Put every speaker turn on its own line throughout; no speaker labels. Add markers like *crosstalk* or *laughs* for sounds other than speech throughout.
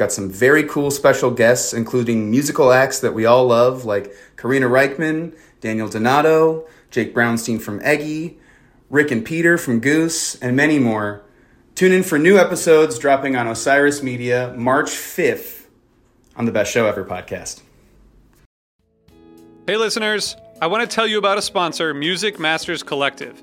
Got some very cool special guests, including musical acts that we all love, like Karina Rykman, Daniel Donato, Jake Brownstein from Eggy, Rick and Peter from Goose, and many more. Tune in for new episodes dropping on Osiris Media March 5th on the Best Show Ever podcast.
Hey, listeners, I want to tell you about a sponsor, Music Masters Collective.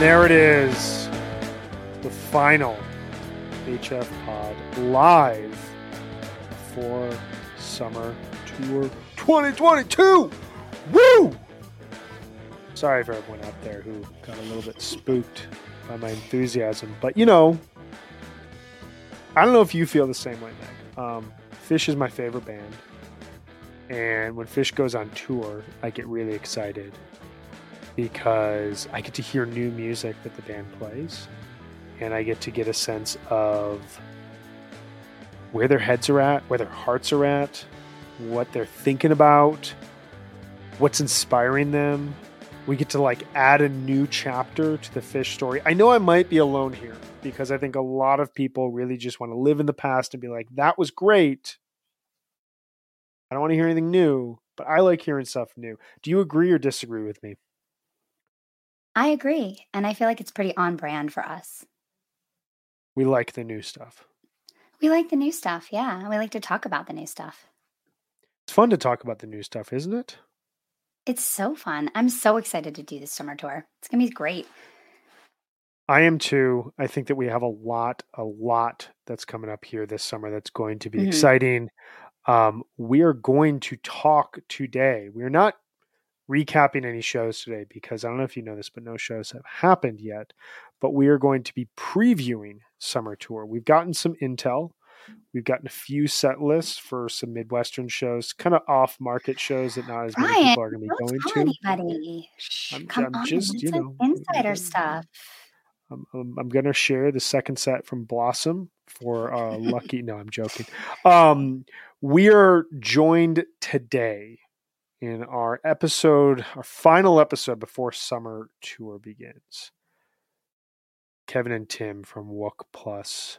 There it is. The final HF Pod live for Summer Tour 2022. Woo! Sorry for everyone out there who got a little bit spooked by my enthusiasm, but you know, I don't know if you feel the same way, Meg. Um, Phish is my favorite band, and when Phish goes on tour, I get really excited because I get to hear new music that the band plays, and I get to get a sense of where their heads are at, where their hearts are at, what they're thinking about, what's inspiring them. We get to like add a new chapter to the Phish story. I know I might be alone here because I think a lot of people really just want to live in the past and be like, that was great. I don't want to hear anything new, but I like hearing stuff new. Do you agree or disagree with me?
I agree. And I feel like it's pretty on brand for us.
We like the new stuff.
We like the new stuff. Yeah. We like to talk about the new stuff.
It's fun to talk about the new stuff, isn't it?
It's so fun. I'm so excited to do this summer tour. It's going to be great.
I am too. I think that we have a lot, a lot that's coming up here this summer that's going to be
Mhm.
exciting. Um, we are going to talk today. We're not recapping any shows today because I don't know if you know this, but no shows have happened yet. But we are going to be previewing summer tour. We've gotten some intel. We've gotten a few set lists for some Midwestern shows, kind of off market shows that not as many
Ryan,
people are going to be going to.
anybody.
I'm-
come
I'm
on.
just, you know,
insider
I'm-
stuff.
I'm, I'm, I'm going to share the second set from Blossom for uh, *laughs* Lucky. no, I'm joking. Um, we are joined today in our episode, our final episode before summer tour begins. Kevin and Tim from Wook Plus,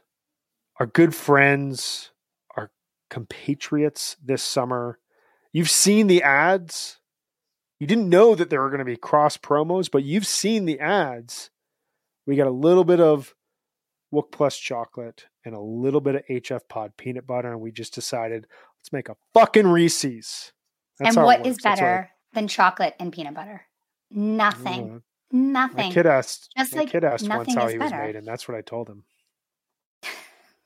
are good friends, our compatriots this summer. You've seen the ads. You didn't know that there were going to be cross promos, but you've seen the ads. We got a little bit of Wook Plus chocolate and a little bit of HF Pod peanut butter, and we just decided let's make a fucking Reese's.
That's and what is better than chocolate and peanut butter? Nothing. Uh, nothing.
My kid asked. Just like kid asked once how he better. was made, and that's what I told him.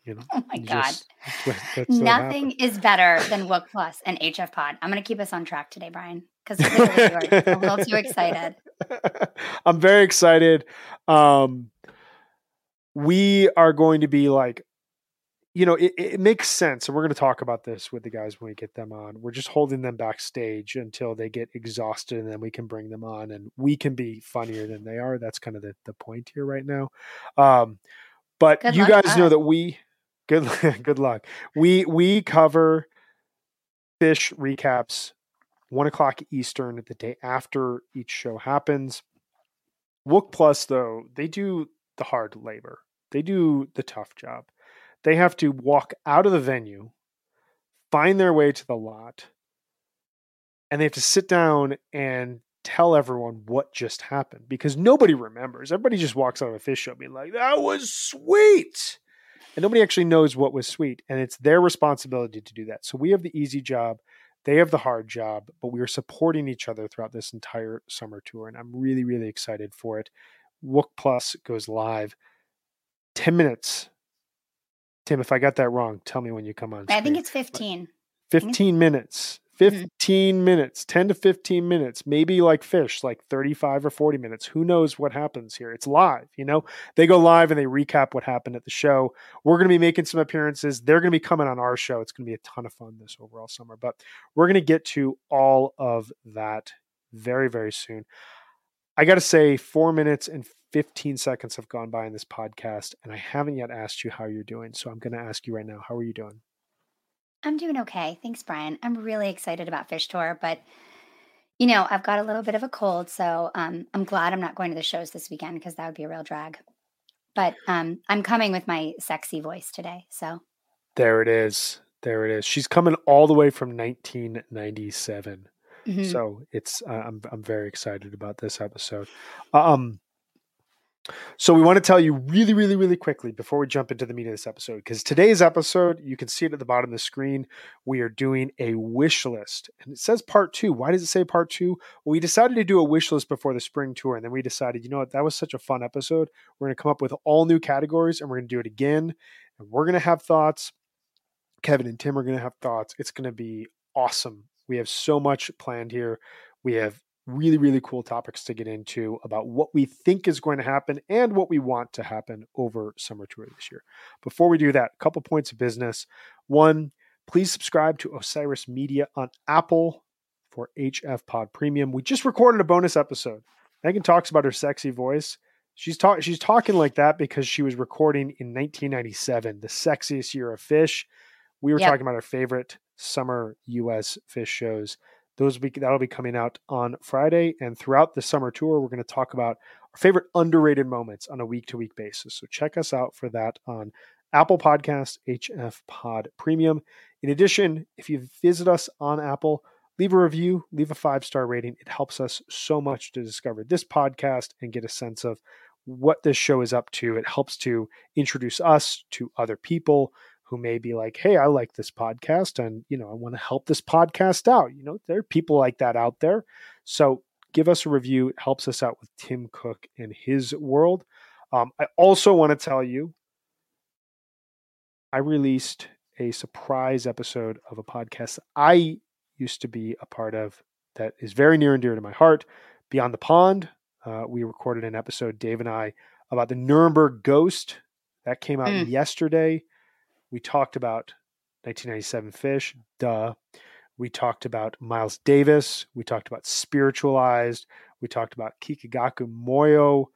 You know. *laughs* oh my god. Just, that's that's nothing is better than *laughs* Wook Plus and HF Pod. I'm going to keep us on track today, Brian, because you're a little too excited. *laughs*
I'm very excited. Um, we are going to be like you know, it, it, makes sense. And we're going to talk about this with the guys when we get them on. We're just holding them backstage until they get exhausted and then we can bring them on and we can be funnier than they are. That's kind of the, the point here right now. Um, but good you guys know that we, good, *laughs* good luck. We, we cover Phish recaps one o'clock Eastern the day after each show happens. Wook Plus, though, they do the hard labor. They do the tough job they have to walk out of the venue, find their way to the lot, and they have to sit down and tell everyone what just happened because nobody remembers. Everybody just walks out of a Phish show being like, that was sweet. And nobody actually knows what was sweet. And it's their responsibility to do that. So we have the easy job. They have the hard job, but we are supporting each other throughout this entire summer tour. And I'm really, really excited for it. Wook Plus goes live 10 minutes Tim, if I got that wrong, tell me when you come on.
I think it's 15.
15 minutes. Mm-hmm. 15 mm-hmm. minutes, 10 to 15 minutes, maybe like Phish, like 35 or 40 minutes. Who knows what happens here? It's live, you know? They go live and they recap what happened at the show. We're going to be making some appearances. They're going to be coming on our show. It's going to be a ton of fun this overall summer, but we're going to get to all of that very, very soon. I got to say, four minutes and 15 seconds have gone by in this podcast, and I haven't yet asked you how you're doing. So I'm going to ask you right now how are you doing?
I'm doing okay. Thanks, Brian. I'm really excited about Phish Tour, but you know, I've got a little bit of a cold, so um, I'm glad I'm not going to the shows this weekend because that would be a real drag. But um, I'm coming with my sexy voice today. So
there it is. There it is. She's coming all the way from 1997. Mm-hmm. So it's uh, I'm I'm very excited about this episode. Um, so we want to tell you really, really, really quickly before we jump into the meat of this episode, because today's episode, you can see it at the bottom of the screen. We are doing a wish list, and it says part two. Why does it say part two? Well, we decided to do a wish list before the spring tour, and then we decided, you know what, that was such a fun episode. We're going to come up with all new categories, and we're going to do it again, and we're going to have thoughts. Kevin and Tim are going to have thoughts. It's going to be awesome. We have so much planned here. We have really, really cool topics to get into about what we think is going to happen and what we want to happen over summer tour this year. Before we do that, a couple points of business. One, please subscribe to Osiris Media on Apple for HF Pod Premium. We just recorded a bonus episode. Megan talks about her sexy voice. She's talking she's talking like that because she was recording in 1997, the sexiest year of Phish. We were yep. talking about our favorite summer US Phish shows. Those be, that'll be coming out on Friday. And throughout the summer tour, we're going to talk about our favorite underrated moments on a week to week basis. So check us out for that on Apple Podcast, HF Pod Premium. In addition, if you visit us on Apple, leave a review, leave a five star rating. It helps us so much to discover this podcast and get a sense of what this show is up to. It helps to introduce us to other people who may be like, hey, I like this podcast and, you know, I want to help this podcast out. You know, there are people like that out there. So give us a review. It helps us out with Tim Cook and his world. Um, I also want to tell you, I released a surprise episode of a podcast I used to be a part of that is very near and dear to my heart. Beyond the Pond, uh, we recorded an episode, Dave and I, about the Nuremberg Ghost. That came out mm. yesterday. We talked about 1997 Phish, duh. We talked about Miles Davis. We talked about Spiritualized. We talked about Kikagaku Moyo.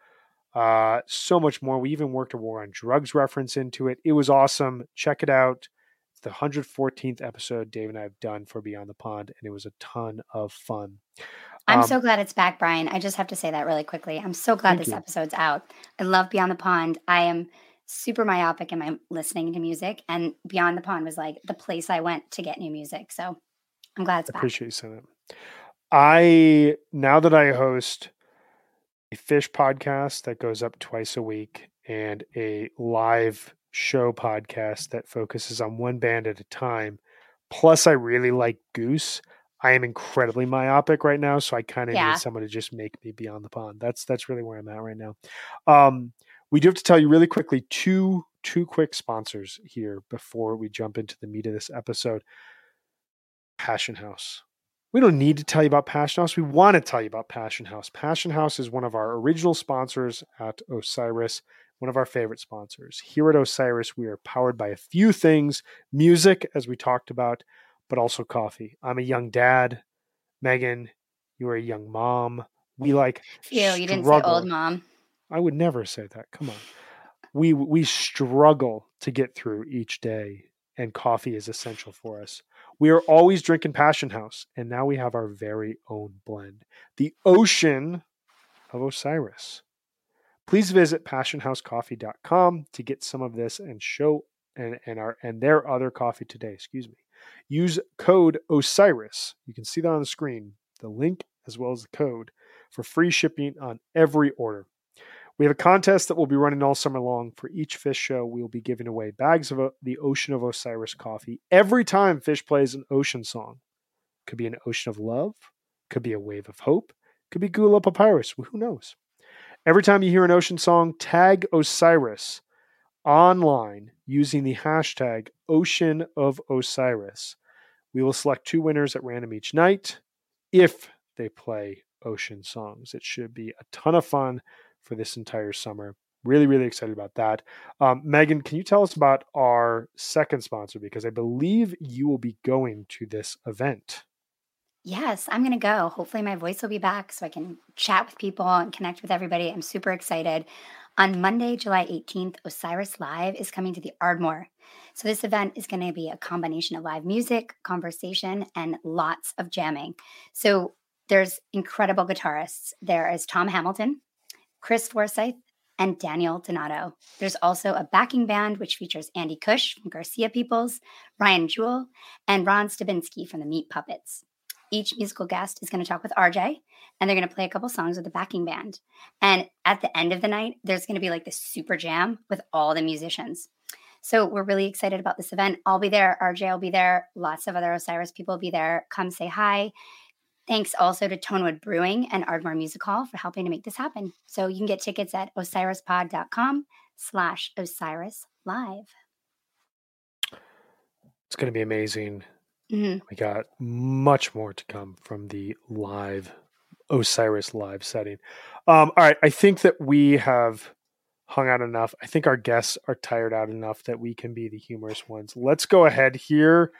Uh, so much more. We even worked a war on drugs reference into it. It was awesome. Check it out. It's the 114th episode Dave and I have done for Beyond the Pond, and it was a ton of fun.
I'm
Um,
so glad it's back, Brian. I just have to say that really quickly. I'm so glad this
you.
episode's out. I love Beyond the Pond. I am super myopic in my listening to music, and Beyond the Pond was like the place I went to get new music. So I'm glad it's
I
back.
appreciate you saying that. I now that I host a Phish podcast that goes up twice a week and a live show podcast that focuses on one band at a time. Plus, I really like Goose. I am incredibly myopic right now, so I kind of
Yeah.
need someone to just make me beyond the pond. That's that's really where I'm at right now. Um, we do have to tell you really quickly two two quick sponsors here before we jump into the meat of this episode. Passion House. We don't need to tell you about Passion House. We want to tell you about Passion House. Passion House is one of our original sponsors at Osiris, one of our favorite sponsors. Here at Osiris, we are powered by a few things music, as we talked about, but also coffee. I'm a young dad. Megan, you are a young mom. We like
Ew, you didn't say old mom.
I would never say that. Come on. We we struggle to get through each day and coffee is essential for us. We are always drinking Passion House and now we have our very own blend. The Ocean of Osiris. Please visit passionhousecoffee.com to get some of this and show and, and our and their other coffee today, excuse me. Use code OSIRIS. You can see that on the screen, the link as well as the code for free shipping on every order. We have a contest that will be running all summer long. For each Phish show, we will be giving away bags of the Ocean of Osiris coffee every time Phish plays an ocean song. Could be an ocean of love, could be a wave of hope, could be Gula Papyrus. Who knows? Every time you hear an ocean song, tag Osiris online using the hashtag Ocean of Osiris. We will select two winners at random each night if they play ocean songs. It should be a ton of fun for this entire summer. Really, really excited about that. Um, Megan, can you tell us about our second sponsor? Because I believe you will be going to this event.
Yes, I'm going to go. Hopefully, my voice will be back so I can chat with people and connect with everybody. I'm super excited. On Monday, July 18th, Osiris Live is coming to the Ardmore. So, this event is going to be a combination of live music, conversation, and lots of jamming. So, there's incredible guitarists. There is Tom Hamilton, Chris Forsyth, and Daniel Donato. There's also a backing band which features Andy Cush from Garcia Peoples, Ryan Jewell, and Ron Stabinski from the Meat Puppets each musical guest is going to talk with RJ and they're going to play a couple songs with the backing band. And at the end of the night, there's going to be like this super jam with all the musicians. So we're really excited about this event. I'll be there. RJ will be there. Lots of other Osiris people will be there. Come say hi. Thanks also to Tonewood Brewing and Ardmore Music Hall for helping to make this happen. So you can get tickets at osirispod.com slash osiris live.
It's going to be amazing.
Mhm.
We got much more to come from the live Osiris live setting. Um, all right, I think that we have hung out enough. I think our guests are tired out enough that we can be the humorous ones. Let's go ahead here.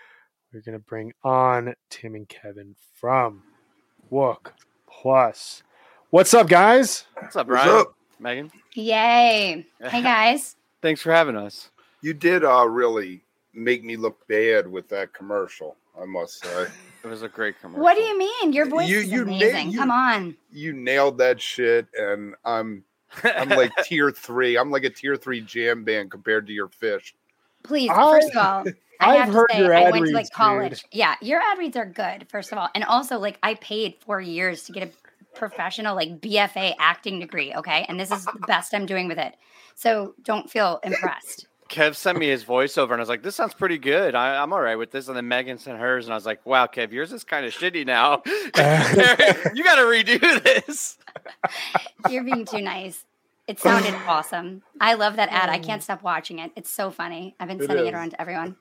We're going to bring on Tim and Kevin from Wook Plus. What's up, guys?
What's up,
What's up?
Megan?
Yay. Hey guys. *laughs*
Thanks for having us.
You did uh, really make me look bad with that commercial, I must say.
It was a great commercial.
What do you mean? Your voice
You-
is
you na-
amazing.
you-
Come on.
You nailed that shit, and I'm I'm like *laughs* tier three. I'm like a tier three jam band compared to your Phish.
Please,
I-
first of all, *laughs* I
I've
have
heard
to say
your
I
ad
went to
reads,
like
dude.
college. Yeah, your ad reads are good, first of all. And also, like, I paid four years to get a professional, like, BFA acting degree, okay? And this is the best I'm doing with it. So don't feel impressed.
Kev sent me his voiceover, and I was like, "This sounds pretty good. I, I'm all right with this." And then Megan sent hers, and I was like, "Wow, Kev, yours is kind of shitty now. *laughs* *laughs* you got to redo this."
You're being too nice. It sounded awesome. I love that ad. I can't *sighs* stop watching it. It's so funny. I've been
It
sending it around to everyone.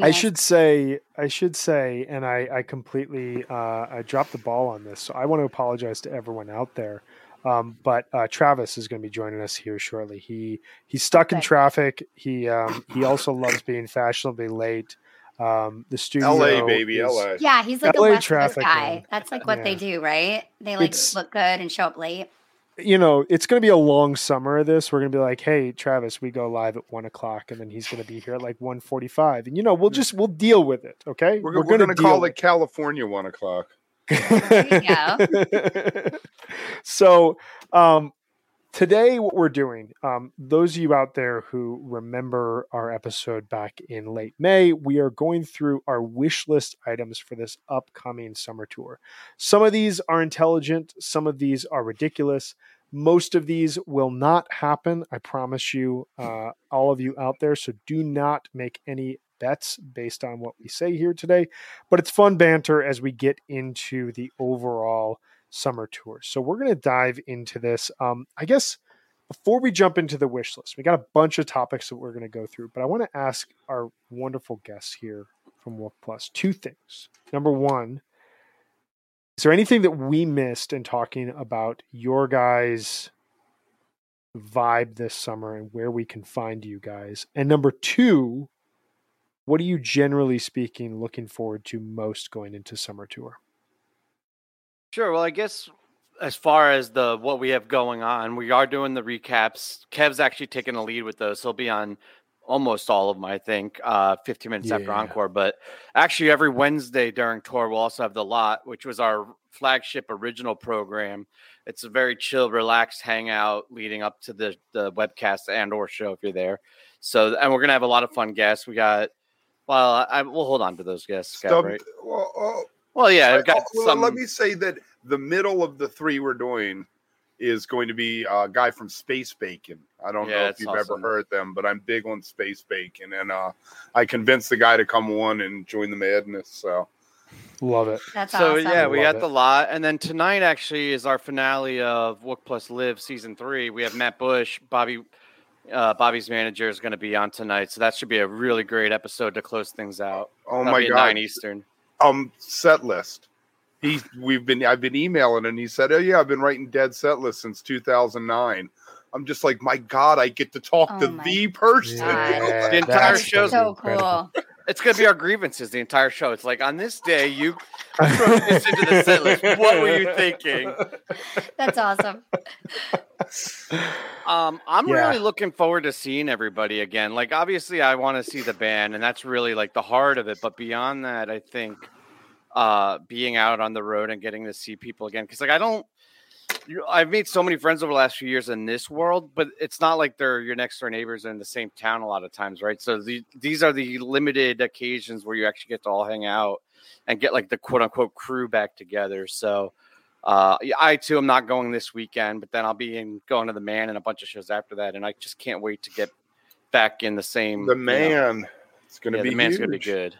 I should say, I should say, and I, I completely, uh, I dropped the ball on this. So I want to apologize to everyone out there. Um, but uh, Travis is going to be joining us here shortly. He he's stuck in traffic. He um, he also loves being fashionably late. Um, the studio,
LA baby,
is-
LA.
Yeah, he's like
LA
a West
traffic,
guy.
man.
That's like what they do, right? They like
It's-
look good and show up late.
You know, it's going to be a long summer of this. We're going to be like, hey, Travis, we go live at one o'clock, and then he's going to be here at like one forty-five, and you know, we'll just we'll deal with it. Okay,
We're, we're, going to call it California one o'clock.
There *laughs*
so um, today what we're doing um, those of you out there who remember our episode back in late may we are going through our wish list items for this upcoming summer tour. Some of these are intelligent some of these are ridiculous. Most of these will not happen i promise you uh, all of you out there so do not make any bets based on what we say here today. But it's fun banter as we get into the overall summer tour. So we're going to dive into this. Um, I guess before we jump into the wish list, we got a bunch of topics that we're going to go through, but I want to ask our wonderful guests here from Wook Plus two things. Number one, is there anything that we missed in talking about your guys' vibe this summer and where we can find you guys? And number two, what are you generally speaking looking forward to most going into summer tour?
Sure. Well, I guess as far as the what we have going on, we are doing the recaps. Kev's actually taking the lead with those. He'll be on almost all of them, I think, uh, 15 minutes after encore. But actually, every Wednesday during tour, we'll also have the lot, which was our flagship original program. It's a very chill, relaxed hangout leading up to the the webcast and or show if you're there. So, and we're gonna have a lot of fun guests. We got. Well, I, we'll hold on to those guests. Kev, right?
well, oh,
Well, yeah,
I-
I've got
oh, well,
some.
Let me say that the middle of the three we're doing is going to be a guy from Space Bacon. I don't
Yeah,
know if you've
awesome.
ever heard them, but I'm big on Space Bacon, and uh, I convinced the guy to come on and join the madness. So
Love it.
That's
so
awesome.
yeah, we
Love
got
it.
the lot, and then tonight actually is our finale of Wook Plus Live season three. We have Matt Bush, Bobby, uh, Bobby's manager is going to be on tonight, so that should be a really great episode to close things out.
oh
That'll
my
be at
god,
nine Eastern.
Um, set list. He, we've been, I've been emailing, and he said, "Oh yeah, I've been writing dead set list since 2009." I'm just like, my god, I get to talk
Oh
to the person.
God. *laughs*
The entire
that's
show's
so
incredible.
cool.
It's going to be our grievances the entire show. It's like on this day you wrote this into the set list. What were you thinking?
That's awesome. *laughs*
Um, I'm
Yeah.
really looking forward to seeing everybody again. Like, obviously, I want to see the band, and that's really like the heart of it. But beyond that, I think uh, being out on the road and getting to see people again, because like I don't, you, I've made so many friends over the last few years in this world, but it's not like they're your next door neighbors in the same town a lot of times, right? So the, these are the limited occasions where you actually get to all hang out and get like the quote unquote crew back together. So. Uh, I too am not going this weekend, but then I'll be in going to the man and a bunch of shows after that, and I just can't wait to get back in the same.
The
you know-
man, it's going to
yeah,
be
the man's
huge.
gonna be good.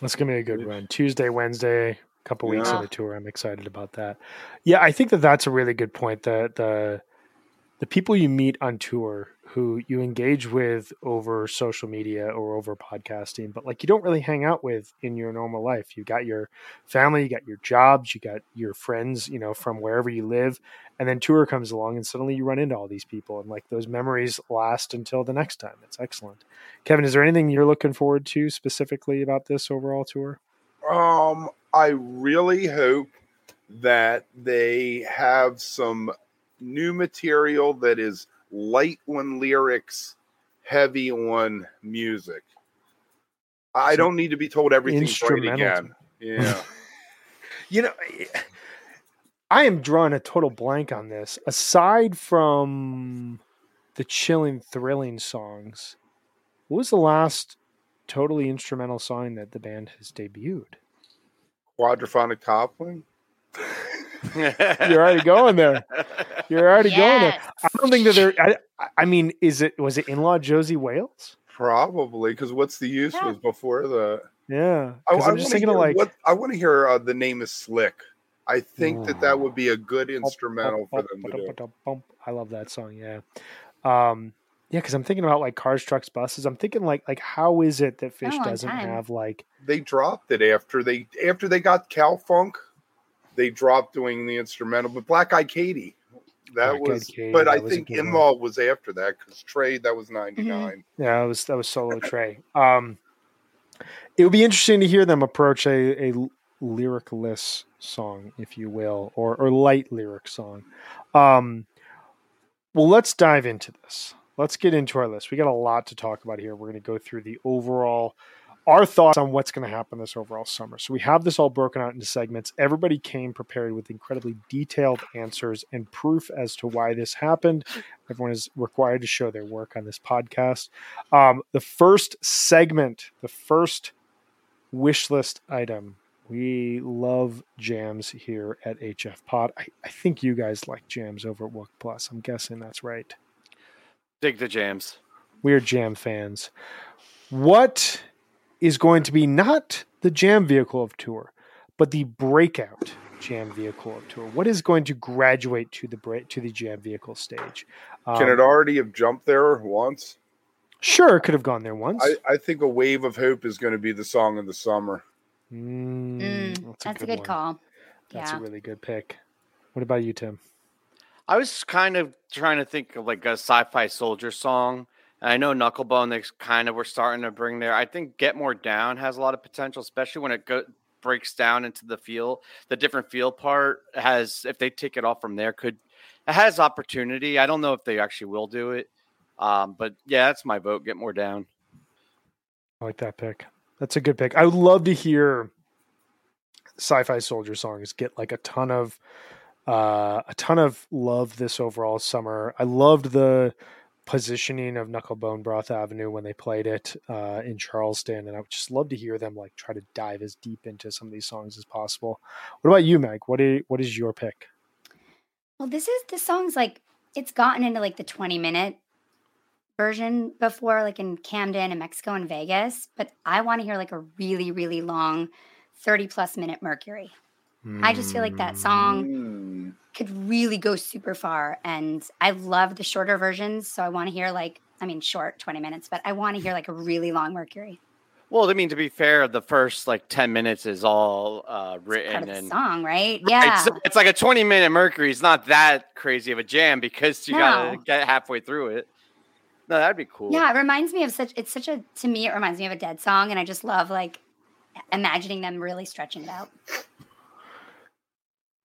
That's gonna be a good run. Tuesday, Wednesday, a couple weeks
Yeah.
of the tour. I'm excited about that. Yeah, I think that that's a really good point. The the the people you meet on tour who you engage with over social media or over podcasting, but like you don't really hang out with in your normal life. You got your family, you got your jobs, you got your friends, you know, from wherever you live, and then tour comes along and suddenly you run into all these people and like those memories last until the next time. It's excellent. Kevin, is there anything you're looking forward to specifically about this overall tour?
Um, I really hope that they have some new material that is light on lyrics, heavy on music. I don't need to be told everything's right
instrumentals.
again. Yeah. *laughs*
You know, I am drawing a total blank on this. Aside from the chilling, thrilling songs, what was the last totally instrumental song that the band has debuted?
Quadraphonic toppling. *laughs* *laughs*
You're already going there. You're already going there. I don't think that they're. I, I mean, is it was it in law Josie Wales?
Probably because what's the use
Yeah.
was before the.
Yeah,
I
I'm just
wanna
thinking of like
what I want to hear. Uh, the name is Slick. I think that that would be a good instrumental for them to do.
I love that song. Yeah, um, yeah, because I'm thinking about like cars, trucks, buses. I'm thinking like like how is it that
Phish
doesn't
time.
have like
They dropped it after they after they got cow funk. They dropped doing the instrumental, but Black Eyed Katie. That
Black
was,
Katie,
but
that
I
was
think
good.
In Law was after that because Trey that was 99
yeah that was that was solo Trey. Um, it would be interesting to hear them approach a a lyricless song, if you will, or or light lyric song. Um, Well, let's dive into this. Let's get into our list. We got a lot to talk about here. We're going to go through the overall our thoughts on what's going to happen this overall summer. So we have this all broken out into segments. Everybody came prepared with incredibly detailed answers and proof as to why this happened. Everyone is required to show their work on this podcast. Um, the first segment, the first wish list item. We love jams here at HF Pod. I, I think you guys like jams over at Wook Plus. I'm guessing that's right.
Dig the jams.
We're jam fans. What is going to be not the jam vehicle of tour, but the breakout jam vehicle of tour. What is going to graduate to the break to the jam vehicle stage?
Um, Can it um, already have jumped there once?
Sure, it could have gone there once.
I, I think a wave of hope is going to be the song of the summer.
Mm, mm, that's, a good, a good call.
That's yeah. a really good pick. What about you, Tim?
I was kind of trying to think of like a sci-fi soldier song and I know Knucklebone, they kind of were starting to bring there. I think Get More Down has a lot of potential, especially when it go, breaks down into the feel. The different feel part has, if they take it off from there, could it has opportunity. I don't know if they actually will do it, um, but yeah, that's my vote. Get More Down.
I like that pick. That's a good pick. I would love to hear sci-fi soldier songs get like a ton of uh a ton of love this overall summer. I loved the positioning of Knucklebone Broth Avenue when they played it uh, in Charleston, and I would just love to hear them like try to dive as deep into some of these songs as possible. What about you, Meg? What is, what is your pick?
Well, this is this song's like it's gotten into like the twenty minute version before, like in Camden and Mexico and Vegas, but I want to hear like a really really long, thirty plus minute Mercury. Mm. I just feel like that song. Could really go super far. And I love the shorter versions. So I want to hear like, I mean, short 20 minutes, but I want to hear like a really long Mercury.
Well, I mean, to be fair, the first like 10 minutes is all uh, written
and song, right? Yeah.
It's, it's, like a 20 minute Mercury. It's not that crazy of a jam because you no. got to get halfway through it. No, that'd be cool.
Yeah, it reminds me of such, it's such a, to me, it reminds me of a dead song. And I just love like imagining them really stretching it out.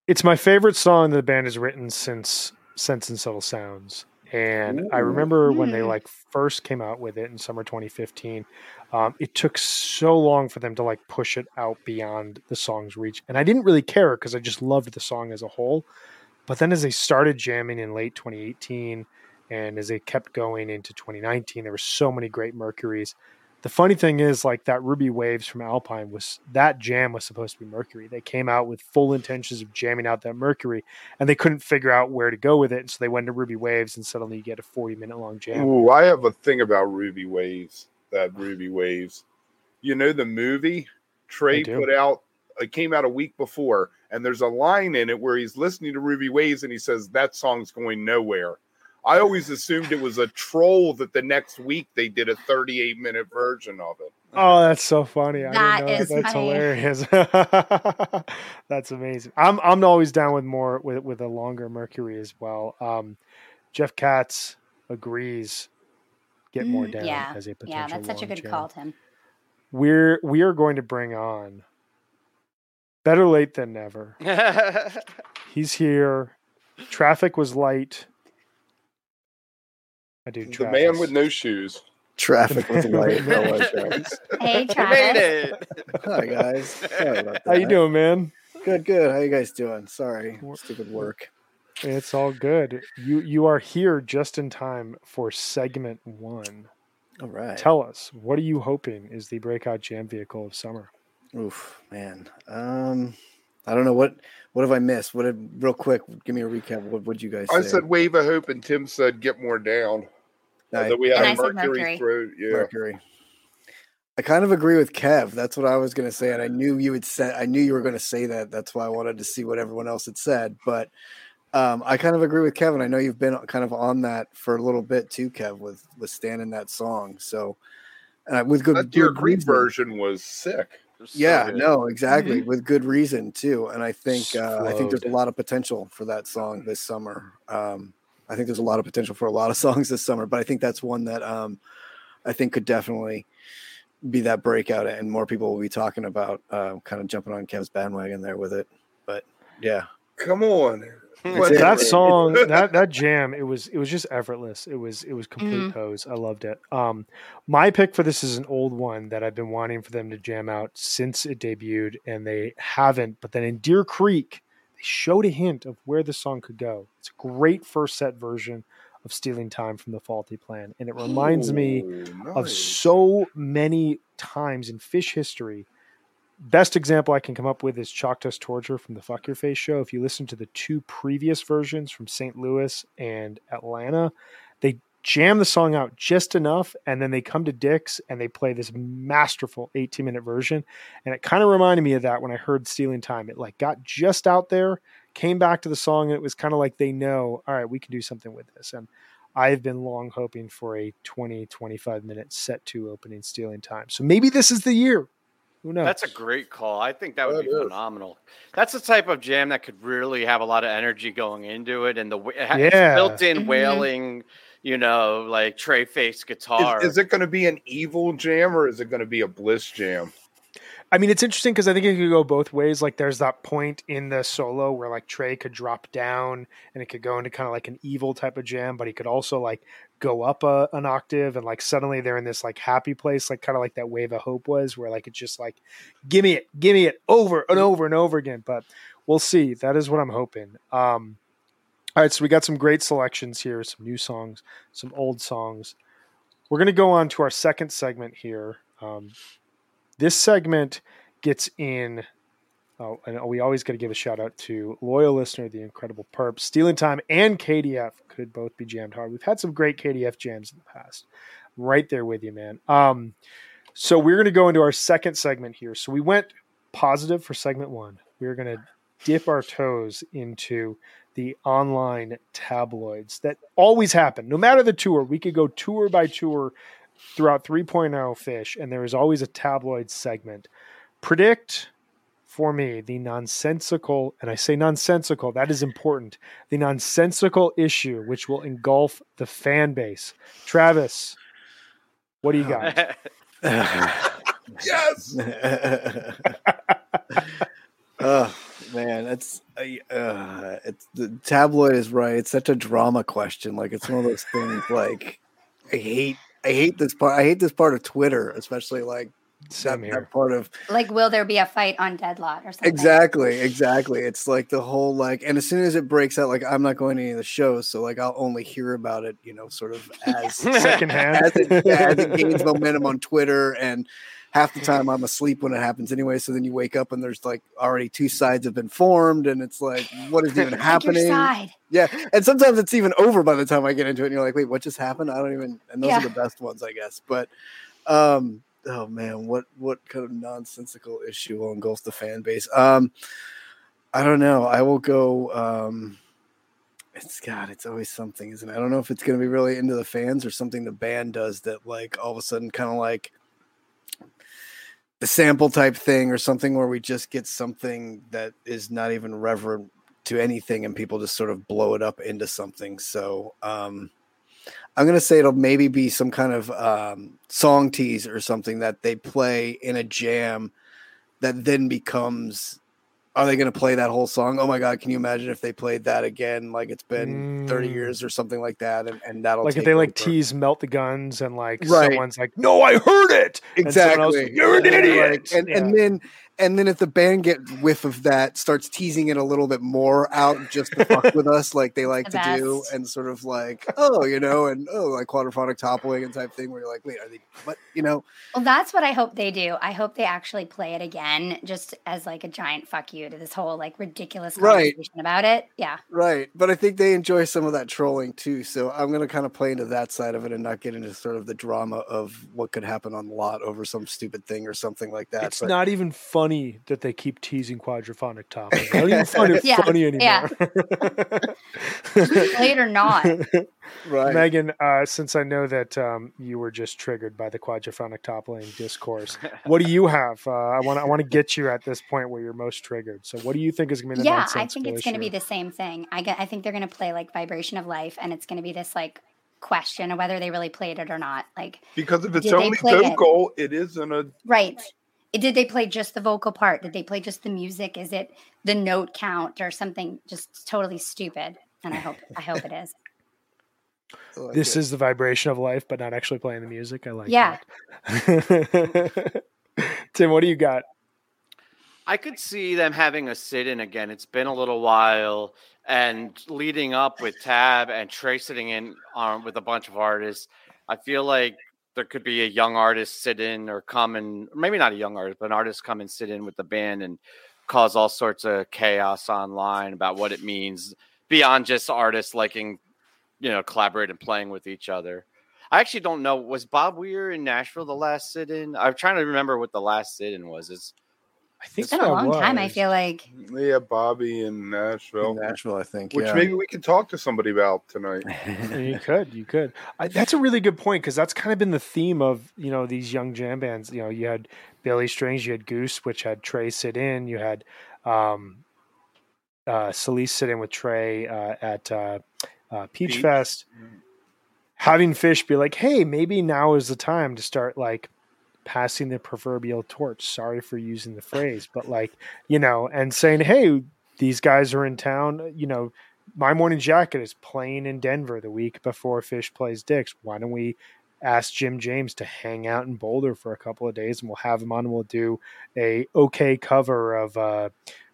It's my favorite song that the band has written since Sense and Subtle Sounds. And Ooh. I remember when they hmm. like first came out with it in summer 2015. Um, it took so long for them to like push it out beyond the song's reach, and I didn't really care because I just loved the song as a whole. But then as they started jamming in late 2018, and as they kept going into 2019, there were so many great Mercuries the funny thing is like that ruby waves from alpine was that jam was supposed to be mercury. They came out with full intentions of jamming out that mercury and they couldn't figure out where to go with it and so they went to ruby waves and suddenly you get a 40 minute long jam.
Ooh, i have a thing about ruby waves that ruby waves. You know the movie trey put out? It came out a week before and there's a line in it where he's listening to ruby waves and he says that song's going nowhere I always assumed it was a troll that the next week they did a 38 minute version of it.
Oh, that's so funny. I that didn't know is That's funny. hilarious. *laughs* that's amazing. I'm I'm always down with more with with a longer Mercury as well. Um, Jeff Katz agrees. Get more mm, down
yeah.
as a potential.
Yeah, that's such a good call, Tim.
We're we are going to bring on better late than never. *laughs* He's here. Traffic was light I do.
The man with no shoes.
Traffic was light.
hey, Travis. made it.
Hi guys.
How you doing, man?
Good, good. How you guys doing? Sorry, stupid work.
It's all good. You you are here just in time for segment one.
All right.
Tell us, what are you hoping is the breakout jam vehicle of summer?
Oof, man. Um, I don't know what what have I missed. What did real quick? Give me a recap. What would you guys?
I said wave of hope, and Tim said get more down.
Nice.
That we had Mercury, Mercury. through. Yeah.
Mercury. I kind of agree with Kev. That's what I was going to say, and I knew you would say. I knew you were going to say that. That's why I wanted to see what everyone else had said. But um, I kind of agree with Kevin. I know you've been kind of on that for a little bit too, Kev, with with standing that song. So uh, with good,
that Deer Creek version was sick.
Was yeah, so no, exactly, mm-hmm. with good reason too. And I think uh, I think there's a lot of potential for that song this summer. Um, I think there's a lot of potential for a lot of *laughs* songs this summer, but I think that's one that um, I think could definitely be that breakout, and more people will be talking about uh, kind of jumping on Kev's bandwagon there with it. But yeah,
come on,
that song, *laughs* that that jam, it was it was just effortless. It was it was complete mm. hose. I loved it. Um, my pick for this is an old one that I've been wanting for them to jam out since it debuted, and they haven't. But then in Deer Creek, they showed a hint of where the song could go. It's a great first set version of Stealing Time from the Faulty Plan, and it reminds Ooh, me oh, nice. of so many times in Phish history best example I can come up with is Chalk Dust Torture from the Fuck Your Face show. If you listen to the two previous versions from St. Louis and Atlanta, jam the song out just enough and then they come to Dick's and they play this masterful 18 minute version. And it kind of reminded me of that when I heard Stealing Time. It like got just out there, came back to the song, and it was kind of like they know, all right, we can do something with this. And I've been long hoping for a 20, 25 minute set to opening Stealing Time. So maybe this is the year. Who knows?
That's a great call. I think that would that be is. phenomenal. That's the type of jam that could really have a lot of energy going into it, and the yeah. built-in mm-hmm. Wailing, you know, like Trey face guitar.
Is, is it going to be an evil jam or is it going to be a bliss jam?
I mean, it's interesting because I think it could go both ways. Like, there's that point in the solo where like Trey could drop down and it could go into kind of like an evil type of jam, but he could also like go up a, an octave and like suddenly they're in this like happy place, like kind of like that wave of hope was, where like it's just like, give me it, give me it over and over and over again. But we'll see. That is what I'm hoping. Um, all right, so we got some great selections here, some new songs, some old songs. We're going to go on to our second segment here. Um, this segment gets in. Oh, and we always got to give a shout out to loyal listener, the incredible Perp, Stealing Time, and KDF could both be jammed hard. We've had some great KDF jams in the past. Right there with you, man. Um, so we're going to go into our second segment here. So we went positive for segment one. We're going to dip our toes into the online tabloids that always happen. No matter the tour, we could go tour by tour throughout 3.0 Phish, and there is always a tabloid segment. Predict for me the nonsensical, and I say nonsensical, that is important, the nonsensical issue which will engulf the fan base. Travis, what do you got? *laughs*
yes. *laughs*
oh man, it's uh, it's the tabloid is right. It's such a drama question. Like it's one of those things. Like I hate I hate this part. I hate this part of Twitter, especially like
Same
that, that, part of
like, will there be a fight on Deadlot or something?
Exactly, exactly. It's like the whole like, and as soon as it breaks out, like I'm not going to any of the shows, so like I'll only hear about it, you know, sort of as *laughs*
secondhand
as it, as it *laughs* gains momentum on Twitter and half the time I'm asleep when it happens anyway. So then you wake up and there's like already two sides have been formed, and it's like, what is even *laughs* happening? Yeah, and sometimes it's even over by the time I get into it, and you're like, wait, what just happened? I don't even. And those yeah. are the best ones, I guess. But, um, oh man, what what kind of nonsensical issue will engulf the fan base? Um, I don't know. I will go. Um, it's God, it's always something, isn't it? I don't know if it's going to be really into the fans or something the band does that, like, all of a sudden, kind of like the sample type thing or something where we just get something that is not even reverent to anything and people just sort of blow it up into something. So um, I'm going to say it'll maybe be some kind of um, song tease or something that they play in a jam that then becomes are they going to play that whole song? Oh my god, can you imagine if they played that again? Like it's been mm. 30 years or something like that, and, and that'll
like if they like tease melt the guns and like right. someone's like, no, I heard it
exactly.
Else, You're an idiot,
like, and, yeah. and then and then if the band get whiff of that, starts teasing it a little bit more out just to fuck with us, like they like *laughs* the to best. do, and sort of like, oh, you know, and oh, like quadraphonic toppling and type thing, where you're like, wait, are they what, you know?
Well, that's what I hope they do. I hope they actually play it again, just as like a giant fuck you to this whole like ridiculous conversation right. about it. Yeah,
right. But I think they enjoy some of that trolling too, so I'm gonna kind of play into that side of it and not get into sort of the drama of what could happen on the lot over some stupid thing or something like that.
It's but, not even fun funny that they keep teasing quadraphonic topping. I don't even find it *laughs*
yeah,
funny anymore.
Yeah. Late or not. *laughs*
Right. Megan, uh, since I know that um, you were just triggered by the quadraphonic toppling discourse, what do you have? Uh, I want I want to get you at this point where you're most triggered. So, what do you think is going to be the
yeah? I think it's going to be the same thing. I get. I think they're going to play like vibration of life, and it's going to be this like question of whether they really played it or not. Like
because if it's only vocal, it? it isn't a
right. Did they play just the vocal part? Did they play just the music? Is it the note count or something just totally stupid? And I hope I hope it is. *laughs*
Like this it. is the vibration of life, but not actually playing the music. I like
yeah. *laughs*
Tim, what do you got?
I could see them having a sit in again. It's been a little while, and leading up with Tab and Trey sitting in um, with a bunch of artists, I feel like there could be a young artist sit in or come and maybe not a young artist, but an artist come and sit in with the band and cause all sorts of chaos online about what it means beyond just artists liking, you know, collaborate and playing with each other. I actually don't know. Was Bob Weir in Nashville the last sit in? I'm trying to remember what the last sit in was. Is
I think it's been a long was. time. I feel like
yeah, Bobby in Nashville,
in Nashville, I think,
which
yeah.
maybe we could talk to somebody about tonight. *laughs*
you could, you could. I, that's a really good point because that's kind of been the theme of you know these young jam bands. You know, you had Billy Strings, you had Goose, which had Trey sit in, you had um, uh, Celisse sit in with Trey uh, at uh, uh, Peach, Peach Fest. Mm. Having Phish be like, hey, maybe now is the time to start like passing the proverbial torch. Sorry for using the phrase, but like, you know, and saying, hey, these guys are in town. You know, My Morning Jacket is playing in Denver the week before Phish plays Dicks. Why don't we ask Jim James to hang out in Boulder for a couple of days and we'll have him on and we'll do a okay cover of uh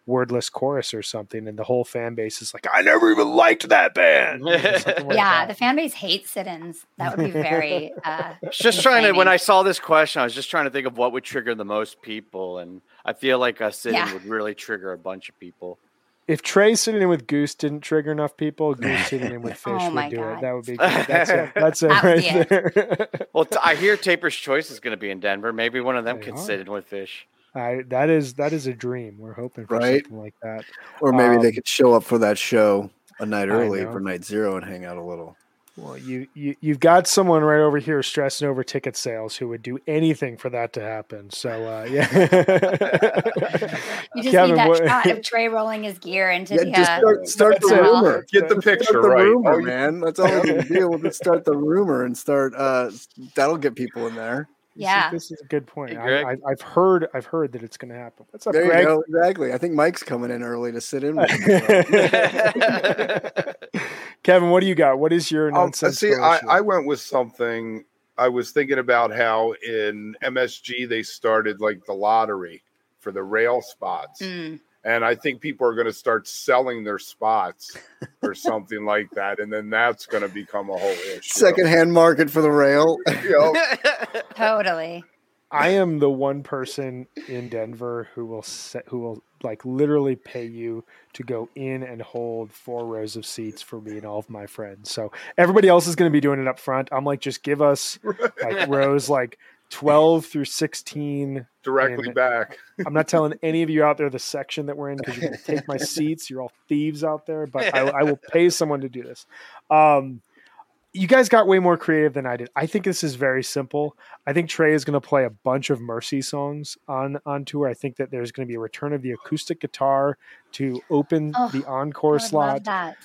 wordless chorus or something and the whole fan base is like i never even liked that band *laughs* like
yeah that. the fan base hates sit-ins that would be very *laughs* uh
just trying to when i saw this question i was just trying to think of what would trigger the most people and i feel like a sit-in yeah. would really trigger a bunch of people
if Trey sitting in with Goose didn't trigger enough people, Goose *laughs* sitting in with Phish oh would do God. it. That would be good. That's it. That's it right there.
well, I hear Taper's Choice is going to be in Denver. Maybe one of them they can are. sit in with Phish.
I that is that is a dream. We're hoping for right? something like that.
Or maybe um, they could show up for that show a night early for night zero and hang out a little.
Well, you, you you've got someone right over here stressing over ticket sales who would do anything for that to happen. So uh, *laughs* yeah,
you just Kevin, need that what, shot of *laughs* Trey rolling his gear into yeah, the. Just
start, uh, start the rumor.
Get the picture start the right,
rumor, oh, man. That's all we can do. We'll just start the rumor and start. Uh, that'll get people in there
yeah,
this is a good point. Hey, I, have heard, I've heard that it's going to happen. What's up,
there
Greg?
You go. Exactly. I think Mike's coming in early to sit in. *laughs*
Kevin, what do you got? What is your
um, nonsense? see, I, I went with something. I was thinking about how in MSG they started like the lottery for the rail spots. Mm and I think people are going to start selling their spots or *laughs* something like that, and then that's going to become a whole issue.
Secondhand market for the rail. *laughs*
totally.
I am the one person in Denver who will set, who will like literally pay you to go in and hold four rows of seats for me and all of my friends. So everybody else is going to be doing it up front. I'm like, just give us like *laughs* rows like 12 through 16
directly back.
I'm not telling *laughs* any of you out there the section that we're in because you're going to take my *laughs* seats. You're all thieves out there, but I, *laughs* I, will pay someone to do this. Um, you guys got way more creative than I did. I think this is very simple. I think Trey is going to play a bunch of Mercy songs on on tour. I think that there's going to be a return of the acoustic guitar to open oh, the encore slot. I,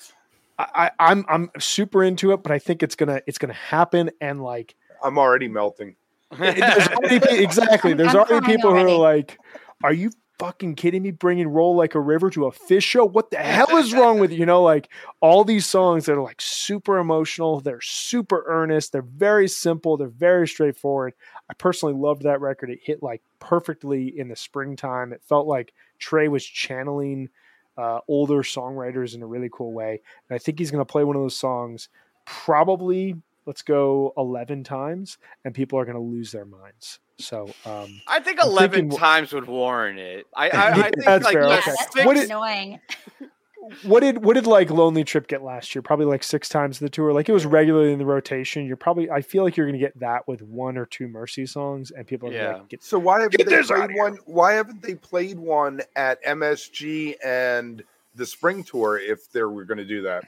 I, I'm I'm super into it, but I think it's gonna it's gonna happen and like
I'm already melting
there's already, *laughs* exactly. There's I'm already people already. who are like, "Are you fucking kidding me? Bringing "Roll Like a River" to a Phish show? What the hell is wrong with you? You know, like all these songs that are like super emotional. They're super earnest. They're very simple. They're very straightforward. I personally loved that record. It hit like perfectly in the springtime. It felt like Trey was channeling uh, older songwriters in a really cool way. And I think he's going to play one of those songs probably let's go 11 times and people are going to lose their minds. So um,
i think 11 thinking, times would warrant it. I, I, I *laughs* think
that's like fair. Yeah, okay. that's what annoying. *laughs*
what did what did like lonely trip get last year? Probably like six times the tour. Like it was regularly in the rotation. You're probably i feel like you're going to get that with one or two mercy songs and people are yeah. Like,
get, so why haven't they played one why haven't they played one at msg and the spring tour if they were going to do that?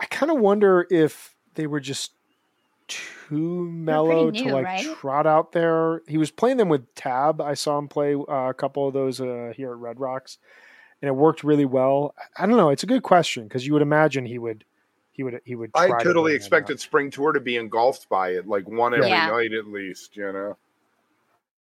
I kind of wonder if they were just too mellow new, to like right? trot out there. He was playing them with Tab. I saw him play uh, a couple of those uh, here at Red Rocks, and it worked really well. I don't know. It's a good question because you would imagine he would. He would. He would.
I totally to expected Spring Tour to be engulfed by it, like one every yeah. night at least. You know.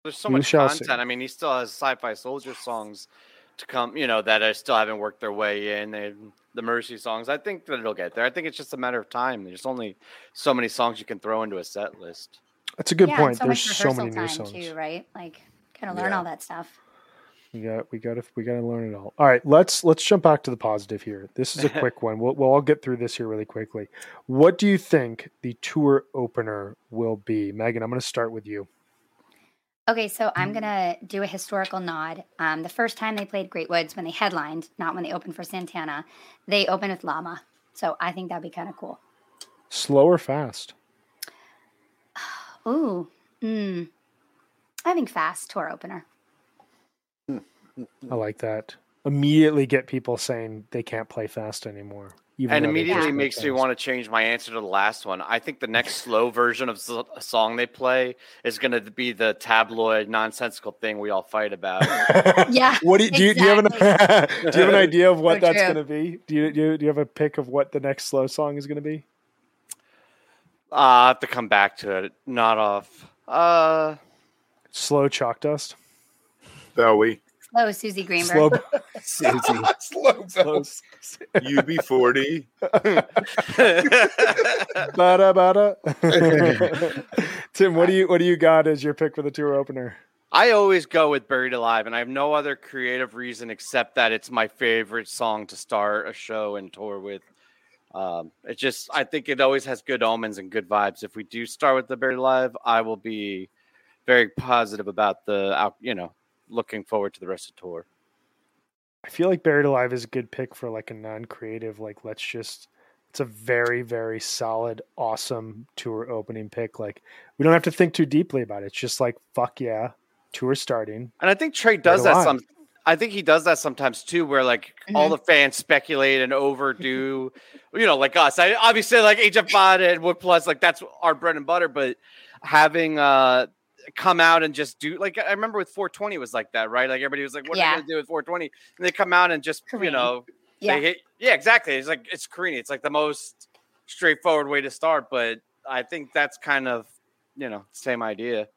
There's so we much content. See. I mean, he still has Sci-Fi Soldier songs to come, you know, that I still haven't worked their way in. And the Mercy songs. I think that it'll get there. I think it's just a matter of time. There's only so many songs you can throw into a set list.
That's a good yeah, point. So There's so many new songs
too, right? Like, gotta learn yeah. all that stuff.
We got we got to we got to learn it all. All right, let's let's jump back to the positive here. This is a *laughs* quick one. We'll we'll all get through this here really quickly. What do you think the tour opener will be, Megan? I'm going to start with you.
Okay, so I'm gonna do a historical nod. Um, the first time they played Great Woods when they headlined, not when they opened for Santana, they opened with Llama. So I think that'd be kind of cool.
Slow or fast? *sighs*
Ooh, mm, I think fast tour opener.
I like that. Immediately get people saying they can't play fast anymore.
And immediately makes fast. me want to change my answer to the last one. I think the next slow version of a song they play is going to be the tabloid nonsensical thing we all fight about. *laughs*
yeah.
What do you, do, you, do you have an *laughs* do you have an idea of what so that's going to be? Do you, do you do you have a pick of what the next slow song is going to be?
Uh, I have to come back to it. Not off. Uh,
slow chalk dust.
Bowie.
Slow Suzy Greenberg.
Slow *laughs* Suzy. *laughs* Slow Slow. UB40. *laughs*
bada bada. Tim, what do you what do you got as your pick for the tour opener?
I always go with Buried Alive, and I have no other creative reason except that it's my favorite song to start a show and tour with. Um, it just, I think it always has good omens and good vibes. If we do start with the Buried Alive, I will be very positive about the, you know, looking forward to the rest of the tour.
I feel like Buried Alive is a good pick for like a non-creative. Like, let's just. It's a very, very solid, awesome tour opening pick. Like, we don't have to think too deeply about it. It's just like, fuck yeah, tour starting.
And I think Trey does that some. I think he does that sometimes too, where like mm-hmm. all the fans speculate and overdo, *laughs* you know, like us. I obviously like HF and Wook Plus, like that's our bread and butter. But having uh come out and just do like I remember with 420 was like that, right? Like everybody was like, "What yeah. are you gonna do with 420?" And they come out and just Carini. you know, yeah, hit, yeah, exactly. It's like it's Carini. It's like the most straightforward way to start, but I think that's kind of you know same idea.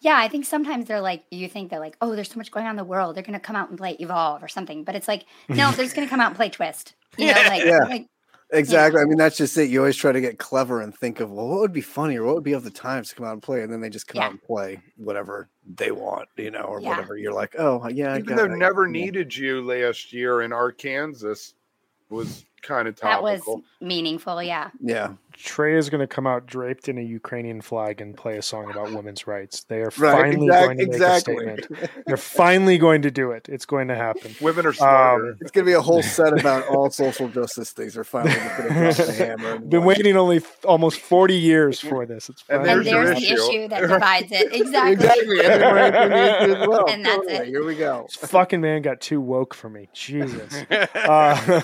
Yeah, I think sometimes they're like, you think they're like, oh, there's so much going on in the world. They're going to come out and play Evolve or something. But it's like, no, they're just going to come out and play Twist. You know, *laughs* like,
yeah. like Exactly. Yeah. I mean, that's just it. You always try to get clever and think of, well, what would be funny or what would be of the times to come out and play, and then they just come yeah. out and play whatever they want, you know, or yeah. whatever. You're like, oh, yeah.
Even though never needed you last year in Arkansas was kind of topical.
That was meaningful, yeah.
Yeah.
Trey is going to come out draped in a Ukrainian flag and play a song about women's rights. They are *laughs* right, finally exactly, going to exactly. make a statement. *laughs* They're finally going to do it. It's going to happen.
Women are smarter.
Um, it's going to be a whole set *laughs* about all social justice things. They're finally going to the hammer.
Been waiting only almost 40 years for this. It's
and there's, and there's the issue. issue that divides it. Exactly. exactly.
And, well. and that's totally. it. Here we go.
This fucking man got too woke for me. Jesus. Uh,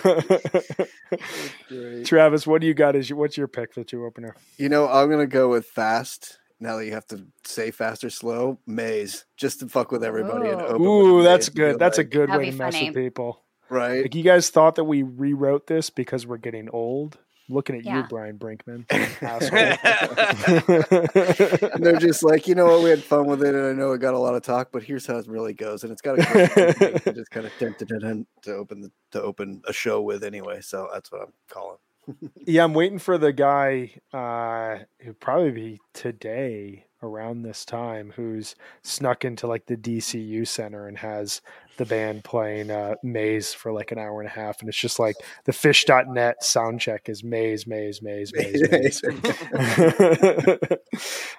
Travis, what do you got? Is your, what's your pick for the two opener?
You know, I'm gonna go with fast. Now that you have to say fast or slow, maze just to fuck with everybody. And open
Ooh, that's good. That's like, a good way to mess with people.
Right?
Like you guys thought that we rewrote this because we're getting old. Looking at yeah. you, Brian Brinkman. *laughs*
They're just like, you know what, we had fun with it, and I know it got a lot of talk, but here's how it really goes, and it's got a *laughs* just kind of to open the, to open a show with anyway. So that's what I'm calling. *laughs*
yeah, I'm waiting for the guy uh, who probably be today around this time who's snuck into like the DCU center and has the band playing uh, Maze for like an hour and a half. And it's just like the phish.net sound check is Maze, Maze, Maze, Maze, *laughs* Maze. *laughs*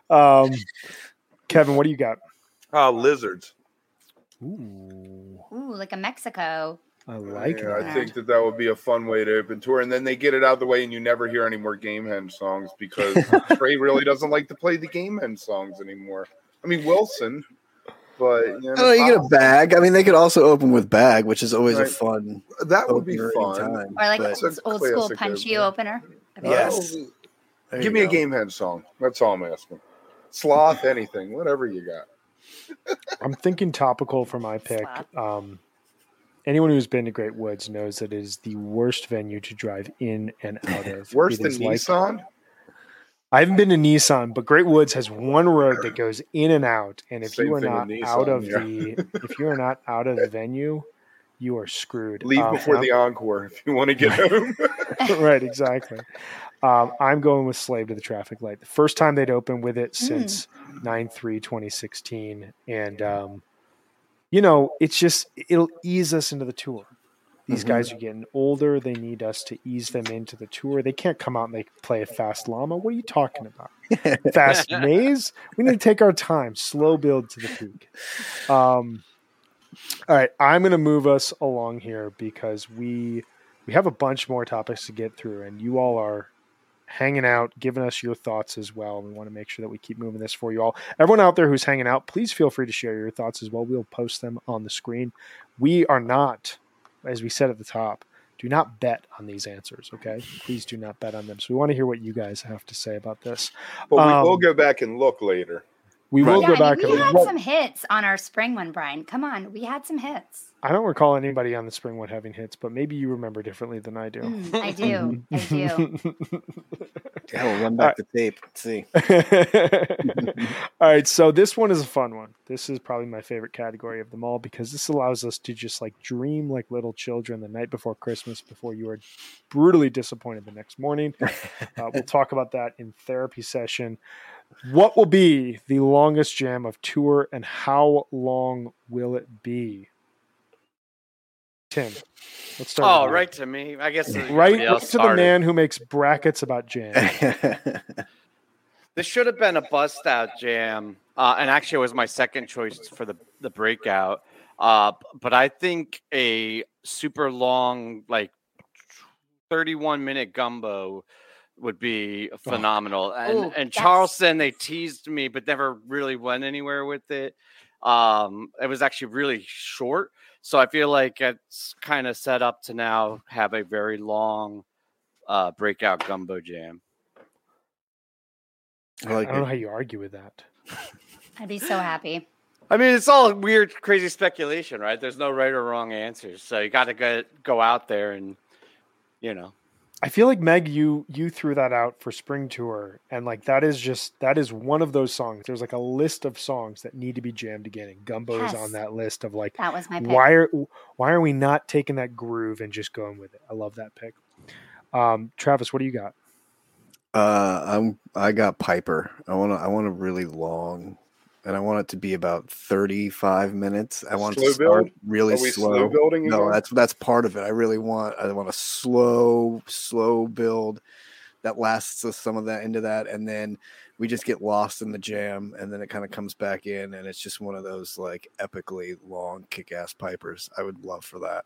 um, Kevin, what do you got?
Uh, lizards.
Ooh. Ooh, like a Mexico.
I like
yeah, it. I think that that would be a fun way to open tour, and then they get it out of the way, and you never hear any more Gamehenge songs because *laughs* Trey really doesn't like to play the Gamehenge songs anymore. I mean Wilson, but you, know,
oh, you get a bag. I mean, they could also open with bag, which is always right. a fun.
That would be fun,
time, or like old school punchy opener.
Yes.
Give me go. a Gamehenge song. That's all I'm asking. Sloth, anything, whatever you got.
I'm thinking topical for my pick. Um, anyone who's been to Great Woods knows that it is the worst venue to drive in and *laughs* out of.
Worse than Nissan. Like,
I haven't been to Nissan, but Great Woods has one road that goes in and out. And if Same you are not Nissan, out of yeah. the if you are not out of the venue, you are screwed.
Leave um, before the encore if you want to get *laughs* home. *laughs*
right, exactly. Um, I'm going with Slave to the Traffic Light. The first time they'd opened with it since mm. 9 3 2016. And, um, you know, it's just, it'll ease us into the tour. These mm-hmm. guys are getting older. They need us to ease them into the tour. They can't come out and they play a fast llama. What are you talking about? *laughs* fast maze? We need to take our time, slow build to the peak. Um, all right, I'm going to move us along here because we we have a bunch more topics to get through, and you all are hanging out, giving us your thoughts as well. We want to make sure that we keep moving this for you all. Everyone out there who's hanging out, please feel free to share your thoughts as well. We'll post them on the screen. We are not, as we said at the top, do not bet on these answers, okay? Please do not bet on them. So we want to hear what you guys have to say about this.
But um, we will um, go back and look later.
We will yeah, go back.
We had some hits on our spring one, Brian. Come on, we had some hits.
I don't recall anybody on the spring one having hits, but maybe you remember differently than I do.
Mm, I do. I do. *laughs*
yeah, we'll run back the tape. Let's see. *laughs*
all right, so this one is a fun one. This is probably my favorite category of them all because this allows us to just like dream like little children the night before Christmas before you are brutally disappointed the next morning. *laughs* Uh, we'll talk about that in therapy session. What will be the longest jam of tour and how long will it be? Tim, let's
start. Oh, right to me. I guess
right, right to the man who makes brackets about jam. *laughs*
this should have been a bust out jam, uh, and actually, it was my second choice for the the breakout. Uh, but I think a super long, like thirty-one minute gumbo would be phenomenal. Oh. And Ooh, and yes. Charleston, they teased me, but never really went anywhere with it. Um, it was actually really short, so I feel like it's kind of set up to now have a very long uh, breakout gumbo jam.
I, like I don't it. know how you argue with that.
I'd be so happy.
I mean, it's all weird, crazy speculation, right? There's no right or wrong answers, so you got to go go out there and you know
I feel like Meg, you you threw that out for spring tour, and like that is just that is one of those songs. There's like a list of songs that need to be jammed again, and Gumbo yes. is on that list of like
that was my pick.
why are why are we not taking that groove and just going with it? I love that pick. Um, Travis, what do you got?
Uh, I'm I got Piper. I want to I want a really long and I want it to be about 35 minutes. I want slow to start build? really slow. slow. building. No, that's that's part of it. I really want I want a slow, slow build that lasts us some of that into that, and then we just get lost in the jam, and then it kind of comes back in, and it's just one of those like epically long kick-ass pipers. I would love for that.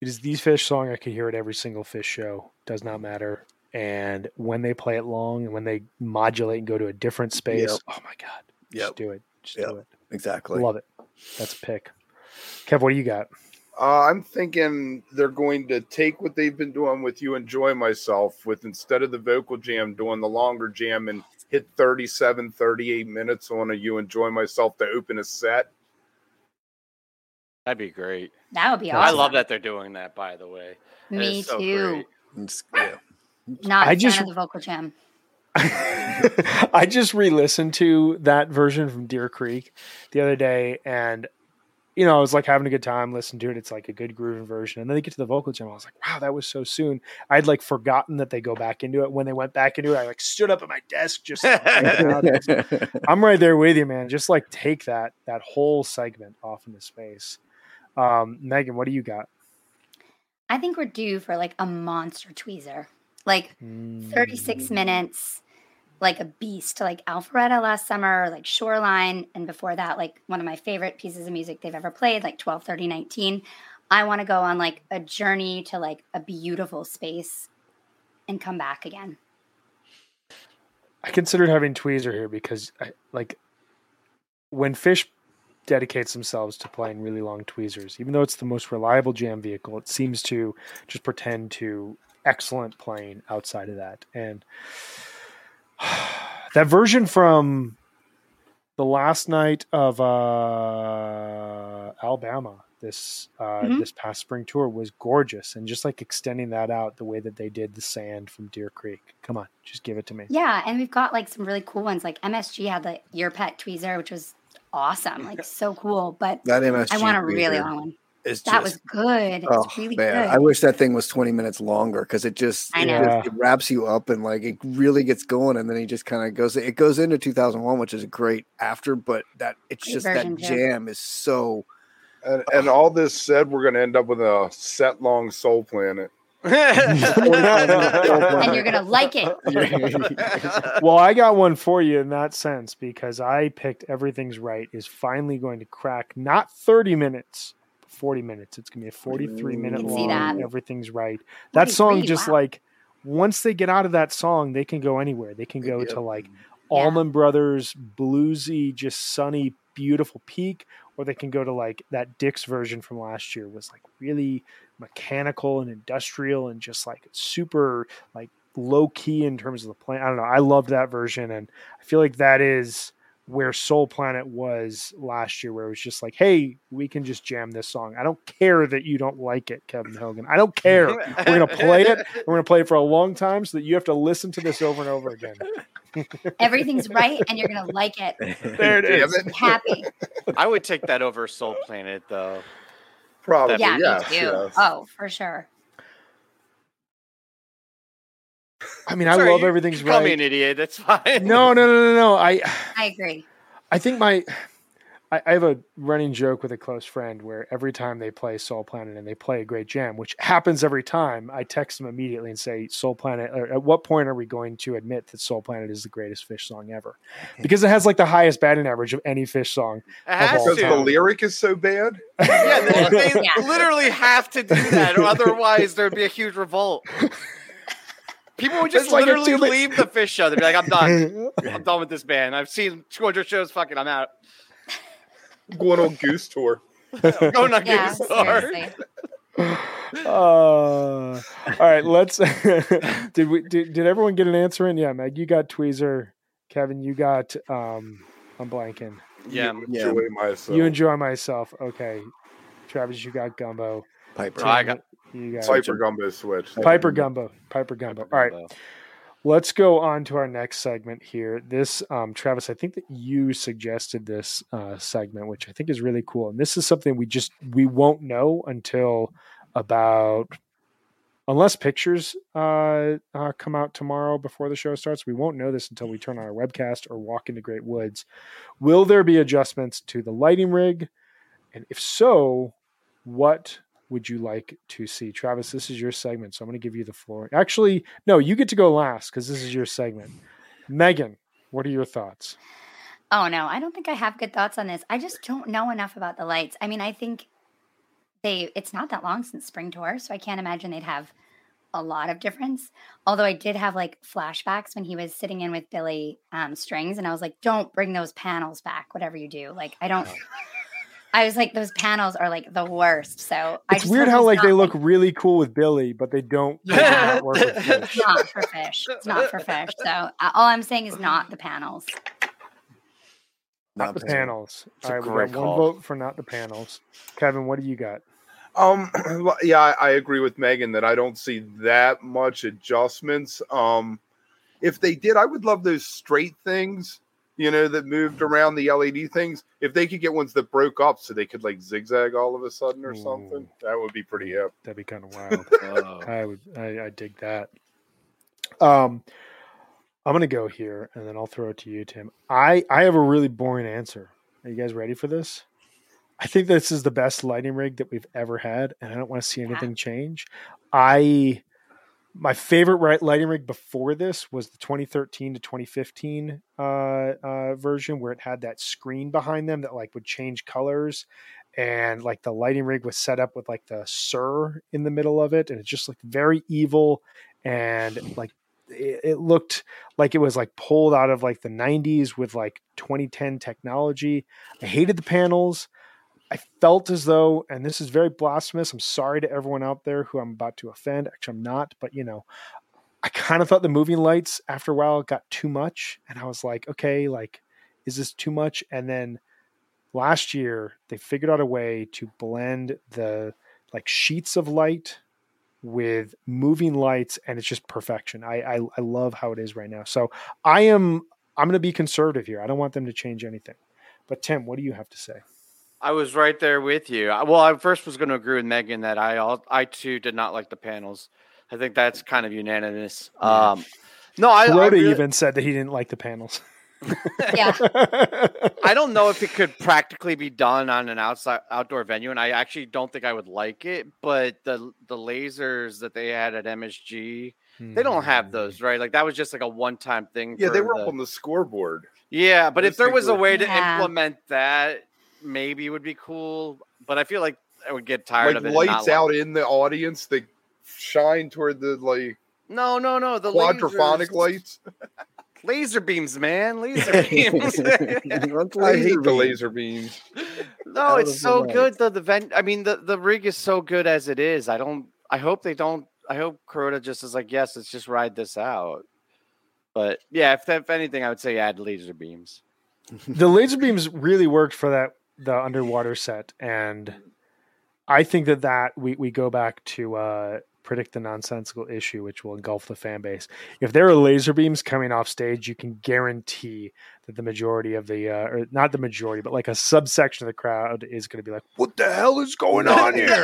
It is the Phish song. I can hear it every single Phish show. Does not matter and when they play it long and when they modulate and go to a different space, yep. oh my god, yep. just do it, just yep. do it.
Exactly,
love it. That's a pick. Kev, what do you got?
Uh, I'm thinking they're going to take what they've been doing with you enjoy myself with instead of the vocal jam doing the longer jam and hit 37 38 minutes on a you enjoy myself to open a set
that'd be great
that would be awesome
i love that they're doing that by the way
me so too yeah. Not I just, the vocal jam. *laughs*
I just re-listened to that version from Deer Creek the other day, and you know, I was like having a good time listening to it. It's like a good grooving version, and then they get to the vocal jam. I was like, wow, that was so soon. I'd like forgotten that they go back into it. When they went back into it, I like stood up at my desk, just. *laughs* I'm right there with you, man. Just like take that that whole segment off into space. Um, Megan, what do you got?
I think we're due for like a monster tweezer like 36 mm. minutes like a beast like alpharetta last summer like shoreline and before that like one of my favorite pieces of music they've ever played like 12 30 19 i want to go on like a journey to like a beautiful space and come back again
i considered having tweezer here because I, like when Phish dedicates themselves to playing really long tweezers even though it's the most reliable jam vehicle it seems to just pretend to excellent playing outside of that. And *sighs* that version from the last night of uh, Alabama this uh, mm-hmm. this past spring tour was gorgeous, and just like extending that out the way that they did the sand from Deer Creek. Come on, just give it to me.
Yeah, and we've got like some really cool ones. Like MSG had the Your Pet Tweezer, which was awesome, like so cool. But
that MSG
I want a really long one. Is that just, was good. Oh really man, good.
I wish that thing was twenty minutes longer because it just
I know.
It, it, wraps you up and like it really gets going, and then he just kind of goes. It goes into two thousand one, which is a great after, but that it's great just that jam is so.
And, oh. and all this said, we're going to end up with a set long Soul Planet. *laughs*
and you're gonna like it. *laughs*
well, I got one for you in that sense because I picked everything's right is finally going to crack not 30 minutes, 40 minutes. It's gonna be a 43 minute long. Everything's right. That song just wow. like once they get out of that song, they can go anywhere. They can go to like yeah. Allman Brothers bluesy, just sunny, beautiful peak, or they can go to like that Dick's version from last year was like really mechanical and industrial and just like super like low key in terms of the plan. I don't know. I loved that version and I feel like that is where Soul Planet was last year, where it was just like, hey, we can just jam this song. I don't care that you don't like it, Kevin Hogan. I don't care. We're going to play it. We're going to play it for a long time so that you have to listen to this over and over again. *laughs*
Everything's right, and you're going to like it.
There it is.
Happy.
I would take that over Soul Planet, though.
Probably.
Yeah,
yes,
me too. Yes. Oh, for sure.
I mean, Sorry, I love everything's right.
Call me an idiot. That's fine.
No, no, no, no, no. I
I agree.
I think my I, I, have a running joke with a close friend where every time they play Soul Planet and they play a great jam, which happens every time, I text them immediately and say, Soul Planet, at what point are we going to admit that Soul Planet is the greatest Phish song ever? Because it has like the highest batting average of any Phish song.
Because the lyric is so bad?
yeah, they, *laughs* they yeah. literally have to do that, or *laughs* otherwise there'd be a huge revolt. People would just literally leave the Phish show. They'd be like, "I'm done. *laughs* I'm done with this band. I've seen 200 shows. Fucking, I'm out."
Going on Goose tour. *laughs*
Going on yeah, Goose tour. *laughs*
uh, all right, let's. did we? Did, did everyone get an answer in? Yeah, Meg, you got Tweezer. Kevin, you got. um I'm blanking.
Yeah,
you enjoy yeah. myself.
You enjoy myself. Okay, Travis, you got Gumbo.
Piper. I got
you guys Piper Gumbo switch.
Piper Gumbo. Piper Gumbo. All right. Let's go on to our next segment here. This, um, Travis, I think that you suggested this uh, segment, which I think is really cool. And this is something we just we won't know until about unless pictures uh, uh, come out tomorrow before the show starts. We won't know this until we turn on our webcast or walk into Great Woods. Will there be adjustments to the lighting rig? And if so, what would you like to see? Travis, this is your segment, so I'm going to give you the floor. Actually, no, you get to go last because this is your segment. Megan, what are your thoughts?
Oh, no, I don't think I have good thoughts on this. I just don't know enough about the lights. I mean, I think they, it's not that long since spring tour, so I can't imagine they'd have a lot of difference. Although I did have like flashbacks when he was sitting in with Billy um, Strings, and I was like, don't bring those panels back, whatever you do. Like, I don't. I was like, those panels are like the worst. So
it's weird how like they look really cool with Billy, but they don't.
Yeah. *laughs* work it's not for Phish. It's not for Phish. So uh, all I'm saying is not the panels.
Not, the panels. All right, we got call. one vote for not the panels. Kevin, what do you got?
Um, *clears throat* yeah, I, I agree with Megan that I don't see that much adjustments. Um, if they did, I would love those straight things you know, that moved around the LED things. If they could get ones that broke up so they could like zigzag all of a sudden or Ooh. something, that would be pretty hip.
That'd be kind of wild. *laughs* oh. I would, I, I dig that. Um, I'm gonna go here and then I'll throw it to you, Tim. I I have a really boring answer. Are you guys ready for this? I think this is the best lighting rig that we've ever had, and I don't want to see anything change. I my favorite lighting rig before this was the 2013 to 2015 uh, uh, version where it had that screen behind them that like would change colors. And like the lighting rig was set up with like the sir in the middle of it and it just looked very evil. And like it, it looked like it was like pulled out of like the 90s with like 2010 technology. I hated the panels I felt as though, and this is very blasphemous. I'm sorry to everyone out there who I'm about to offend. Actually, I'm not, but you know, I kind of thought the moving lights after a while got too much, and I was like, okay, like, is this too much? And then last year they figured out a way to blend the like sheets of light with moving lights and it's just perfection. I, I, I love how it is right now. So I am I'm going to be conservative here. I don't want them to change anything. But Tim, what do you have to say?
I was right there with you. Well, I first was going to agree with Megan that I all, I too did not like the panels. I think that's kind of unanimous. Um, no, I,
Kuroda I really, even said that he didn't like the panels. *laughs*
yeah.
I don't know if it could practically be done on an outside outdoor venue, and I actually don't think I would like it. But the the lasers that they had at MSG, hmm. they don't have hmm. those, right? Like that was just like a one time thing.
Yeah, they were the, up on the scoreboard.
Yeah, but if there was a way to yeah. implement that, maybe it would be cool. But I feel like I would get tired
like
of it.
Lights out like in the audience, they shine toward the like.
No, no, no. The
quadraphonic lasers. lights. *laughs*
laser beams, man. *laughs* Laser beams. *laughs*
I hate the laser beams.
No, it's so good though. The vent. I mean, the the rig is so good as it is. I don't. I hope they don't. I hope Kuroda just is like, yes, let's just ride this out. But yeah, if, if anything, I would say add laser beams.
the laser beams really worked for that the underwater set, and I think that that we we go back to uh, predict the nonsensical issue, which will engulf the fan base. If there are laser beams coming off stage, you can guarantee that the majority of the, uh, or not the majority, but like a subsection of the crowd is going to be like, "What the hell is going on here?" *laughs*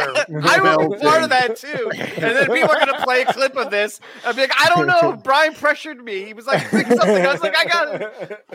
I was part of that too, and then people are going to play a clip of this. I'd be like, "I don't know." *laughs* Brian pressured me. He was like, something." I was like, "I got it."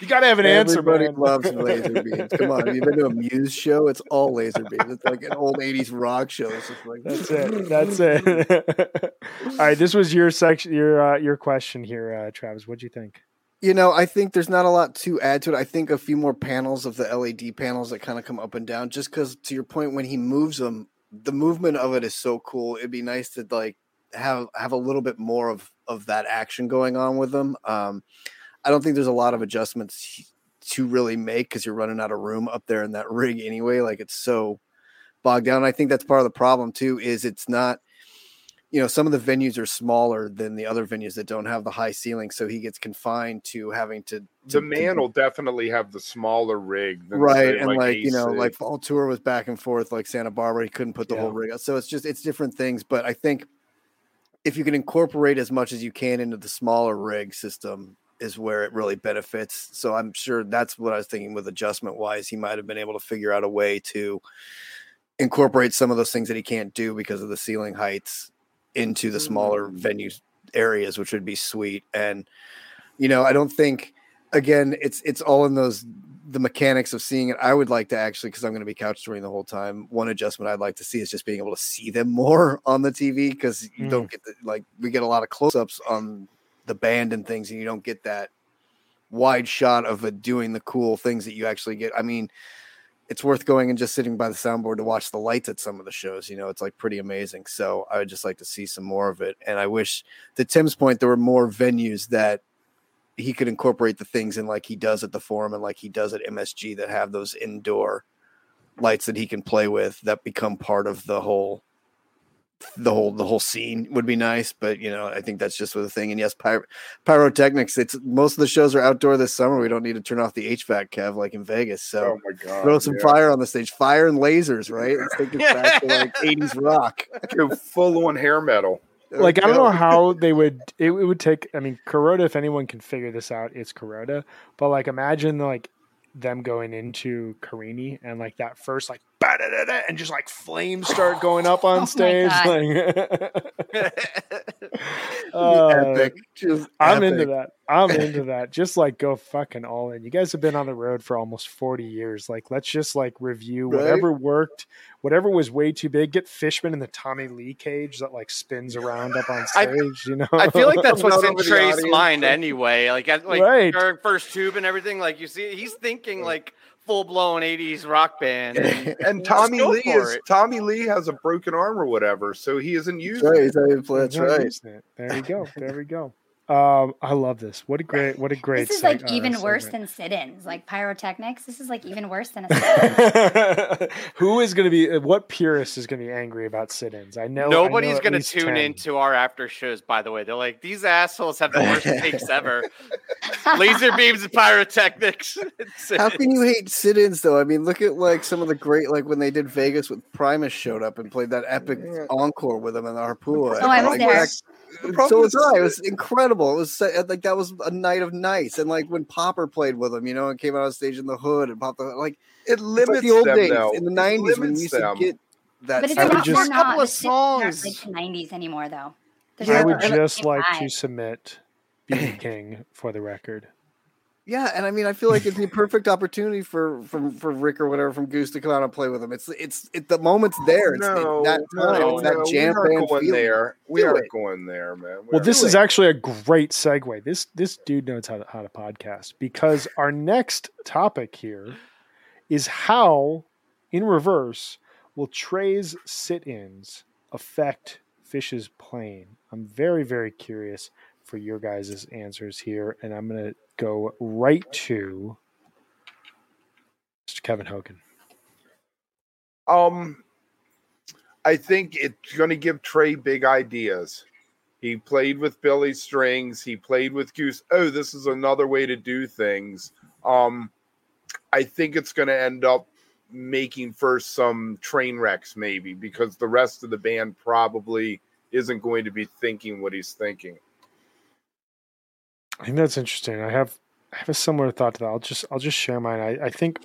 You got to have an answer.
Everybody loves *laughs* laser beams. Come on, have you been to a Muse show? It's all laser beams. It's like an old '80s rock show. It's just like
that's it. That's it. *laughs* all right, this was your section. Your uh, your question here, uh, Travis. What do you think?
You know, I think there's not a lot to add to it. I think a few more panels of the LED panels that kind of come up and down, just because to your point, when he moves them, the movement of it is so cool. It'd be nice to like have have a little bit more of of that action going on with them. Um, I don't think there's a lot of adjustments to really make because you're running out of room up there in that *laughs* rig anyway. Like it's so bogged down. I think that's part of the problem too. Is it's not, you know, some of the venues are smaller than the other venues that don't have the high ceiling, so he gets confined to having to. to
the man to, will definitely have the smaller rig,
right? and like, like you know, like fall tour was back and forth, like Santa Barbara, he couldn't put the yeah. whole rig out. So it's just it's different things. But I think if you can incorporate as much as you can into the smaller rig system, is where it really benefits. So I'm sure that's what I was thinking with adjustment wise. He might have been able to figure out a way to incorporate some of those things that he can't do because of the ceiling heights into the smaller mm-hmm. venues areas, which would be sweet. And you know, I don't think again it's it's all in those the mechanics of seeing it. I would like to actually, because I'm going to be couch touring the whole time. One adjustment I'd like to see is just being able to see them *laughs* more on the TV because you mm. don't get the like we get a lot of close ups on the band and things, and you don't get that wide shot of it doing the cool things that you actually get. I mean, it's worth going and just sitting by the soundboard to watch the lights at some of the shows. You know, it's like pretty amazing. So I would just like to see some more of it. And I wish, to Tim's point, there were more venues that he could incorporate the things in, like he does at the Forum and like he does at MSG, that have those indoor lights that he can play with that become part of the whole the whole the whole scene would be nice, but you know, I think that's just the thing. And yes, pyro, pyrotechnics. It's most of the shows are outdoor this summer. We don't need to turn off the HVAC, Kev, like in Vegas. So
oh my God,
throw some yeah. fire on the stage, fire and lasers, right? Let's take it back to like *laughs* '80s rock.
Full on hair metal.
Like I don't know how *laughs* they would. It, it would take. I mean, Kuroda. If anyone can figure this out, it's Kuroda. But like, imagine like them going into Carini and like that first like and just like flames start going up on *laughs* oh stage. Like, uh, *laughs* *laughs* epic. Just I'm epic. into that. I'm into that. Just like go fucking all in. You guys have been on the road for almost 40 years. Like let's just like review right? whatever worked, whatever was way too big. Get Fishman in the Tommy Lee cage that like spins around up on stage. I, you know,
I feel like that's what's in Trey's mind anyway. Like at, like right. during first tube and everything. Like you see, he's thinking like full blown '80s rock band.
And, *laughs* and Tommy Lee is it. Tommy Lee has a broken arm or whatever, so he isn't using. Right,
it. That's right.
There we go. There we go. Um, I love this. What a great, what a great.
This is like
seg- uh,
even worse
segment.
than sit-ins, like pyrotechnics. This is like even worse than a *laughs* sit-in.
Who is going to be? What purist is going to be angry about sit-ins? I know
Nobody's going to tune
10.
into our after shows, by the way. They're like, these assholes have the worst takes *laughs* ever. Laser beams and pyrotechnics. *laughs*
How can you hate sit-ins though? I mean, look at like some of the great like when they did Vegas with Primus showed up and played that epic encore with them in the Harpoon.
Oh, I was
Like,
there.
that-
The problem
so was I. It was incredible. It was uh, like that was a night of nights, and like when Popper played with him, you know, and came out on stage in the hood and popped the like
It
it's
limits
like the old
them
days
though.
in the '90s when
we
you used to get that.
But it's
I would
not,
just-
they're
A
not,
couple of
the sit-ins aren't
songs.
like the 90s anymore, though. They're
I would just
same
like to submit BB King for the record.
Yeah, and I mean, I feel like it's the perfect opportunity for for for Rick or whatever from Goose to come out and play with him. It's it's it, the moment's there. It's
no,
that time.
no,
it's that
no,
jam
we
band
aren't going
feeling.
there. We aren't
it.
going there, man. We
Well, this
going
is actually a great segue. This this dude knows how to, how to podcast because our next topic here is how, in reverse, will Trey's sit-ins affect Phish's playing? I'm very very curious for your guys' answers here, and I'm gonna go right to Mr. Kevin Hogan.
Um, I think it's going to give Trey big ideas. He played with Billy Strings. He played with Goose. Oh, this is another way to do things. Um, I think it's going to end up making for some train wrecks, maybe, because the rest of the band probably isn't going to be thinking what he's thinking.
I think that's interesting. I have I have a similar thought to that. I'll just I'll just share mine. I, I think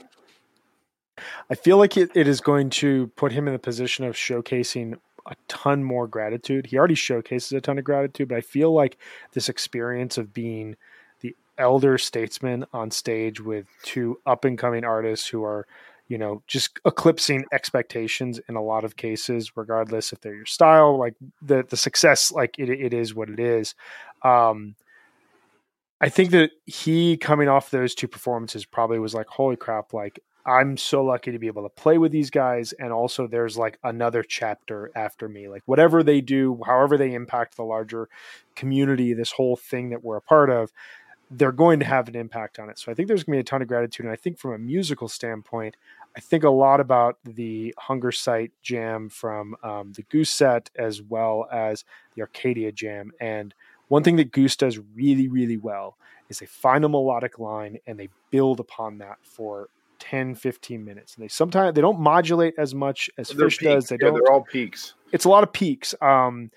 I feel like it, it is going to put him in the position of showcasing a ton more gratitude. He already showcases a ton of gratitude, but I feel like this experience of being the elder statesman on stage with two up and coming artists who are, you know, just eclipsing expectations in a lot of cases, regardless if they're your style, like the the success, like it, it is what it is. Um, I think that he coming off those two performances probably was like, holy crap, like I'm so lucky to be able to play with these guys. And also there's like another chapter after me. Like whatever they do, however they impact the larger community, this whole thing that we're a part of, they're going to have an impact on it. So I think there's gonna be a ton of gratitude. And I think from a musical standpoint, I think a lot about the Hungersite jam from um, the Goose set as well as the Arcadia jam. And one thing that Goose does really, really well is they find a melodic line and they build upon that for 10, 15 minutes. And they sometimes they don't modulate as much as
They're
Phish does. They
Yeah,
don't
they're all peaks.
it's a lot of peaks. Um,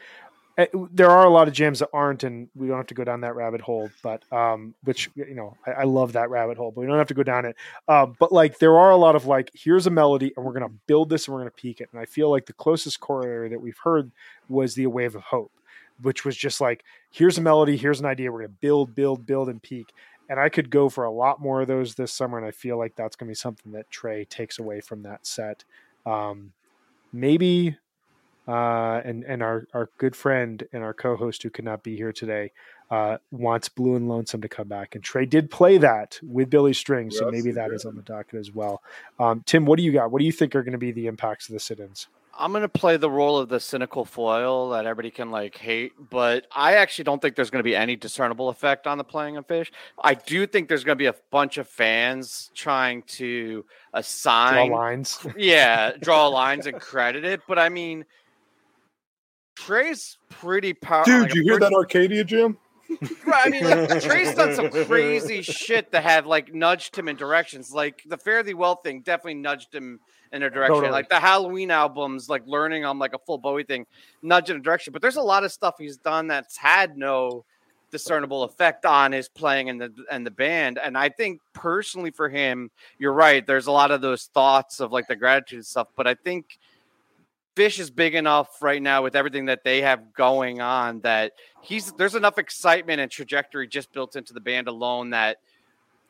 eh, there are a lot of jams that aren't, and we don't have to go down that rabbit hole. But um, which you know, I, I love that rabbit hole, but we don't have to go down it. Um, but like, there are a lot of like, here's a melody, and we're gonna build this, and we're gonna peak it. And I feel like the closest corollary that we've heard was the A Wave of Hope, which was just like, here's a melody, here's an idea, we're gonna build, build, build, and peak. And I could go for a lot more of those this summer, and I feel like that's gonna be something that Trey takes away from that set. Um, maybe uh, and and our our good friend and our co-host who could not be here today uh, wants Blue and Lonesome to come back, and Trey did play that with Billy Strings, so
Yes,
maybe that is on the docket as well. Um, Tim, what do you got? What do you think are going to be the impacts of the sit-ins?
I'm gonna play the role of the cynical foil that everybody can like hate, but I actually don't think there's gonna be any discernible effect on the playing of Phish. I do think there's gonna be a bunch of fans trying to
Draw
assign,
lines.
yeah, draw lines and credit it. But I mean, Trey's pretty powerful.
Dude, you hear that Arcadia Jim?
Right, I mean, like, Trey's done some crazy *laughs* shit that have like nudged him in directions. Like the Fare Thee Well thing definitely nudged him in a direction.
Totally.
Like the Halloween albums, like learning on like a full Bowie thing, nudge in a direction. But there's a lot of stuff he's done that's had no discernible effect on his playing and the and the band. And I think personally for him, you're right. There's a lot of those thoughts of like the gratitude stuff. But I think Phish is big enough right now with everything that they have going on that he's there's enough excitement and trajectory just built into the band alone that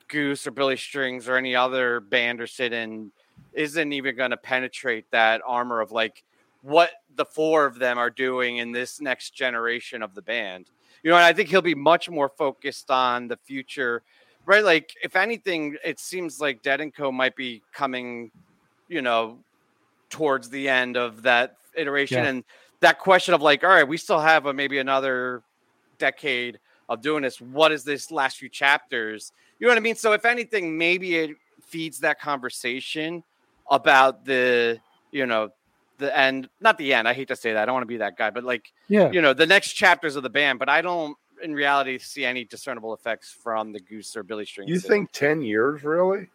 Goose or Billy Strings or any other band or sit in isn't even going to penetrate that armor of like what the four of them are doing in this next generation of the band. You know, and I think he'll be much more focused on the future, right? Like, if anything, it seems like Dead and Co might be coming, you know, towards the end of that iteration
Yeah.
and that question of like, all right, we still have a, maybe another decade of doing this. What is this last few chapters? You know what I mean? So if anything, maybe it feeds that conversation about the you know the end, not the end. I hate to say that. I don't want to be that guy, but like
yeah,
you know the next chapters of the band. But I don't in reality see any discernible effects from the Goose or Billy Strings.
You think ten years, really?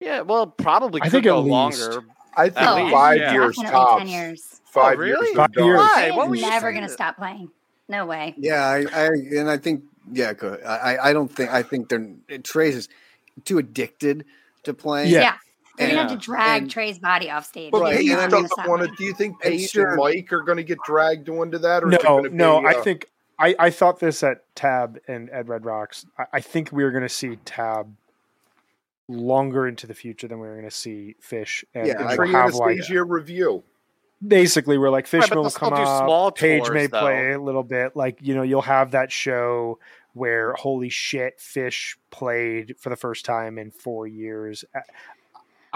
Yeah, well, probably.
I think
go
at least.
longer.
I think
Oh,
five
yeah.
years
Definitely
tops.
10 years.
Five
Oh, really?
years.
Five years.
Why?
Trey
What
is
was
never going to stop playing. No way.
Yeah, I, I and I think yeah. I I- I don't think I think they're Trey's is too addicted to playing.
Yeah.
Yeah. They're going to have to drag
And-
Trey's body off stage.
But
Right,
Page
and I
not
mean-
gonna
doesn't want to. Do you think
And
Page
sure.
and Mike are going to get dragged into that? Or is it
No, no.
be,
I
uh,
think I, I thought this at Tab and Ed Red Rocks. I, I think we are going to see Tab longer into the future than we are going to see Phish. And,
Yeah,
and
I-
we'll
Trey
have like
Anastasio review.
basically we're like
Right,
Fishman
but
will come up,
small
Page
tours,
may
though.
play a little bit. Like you know, you'll have that show where holy shit, Phish played for the first time in four years.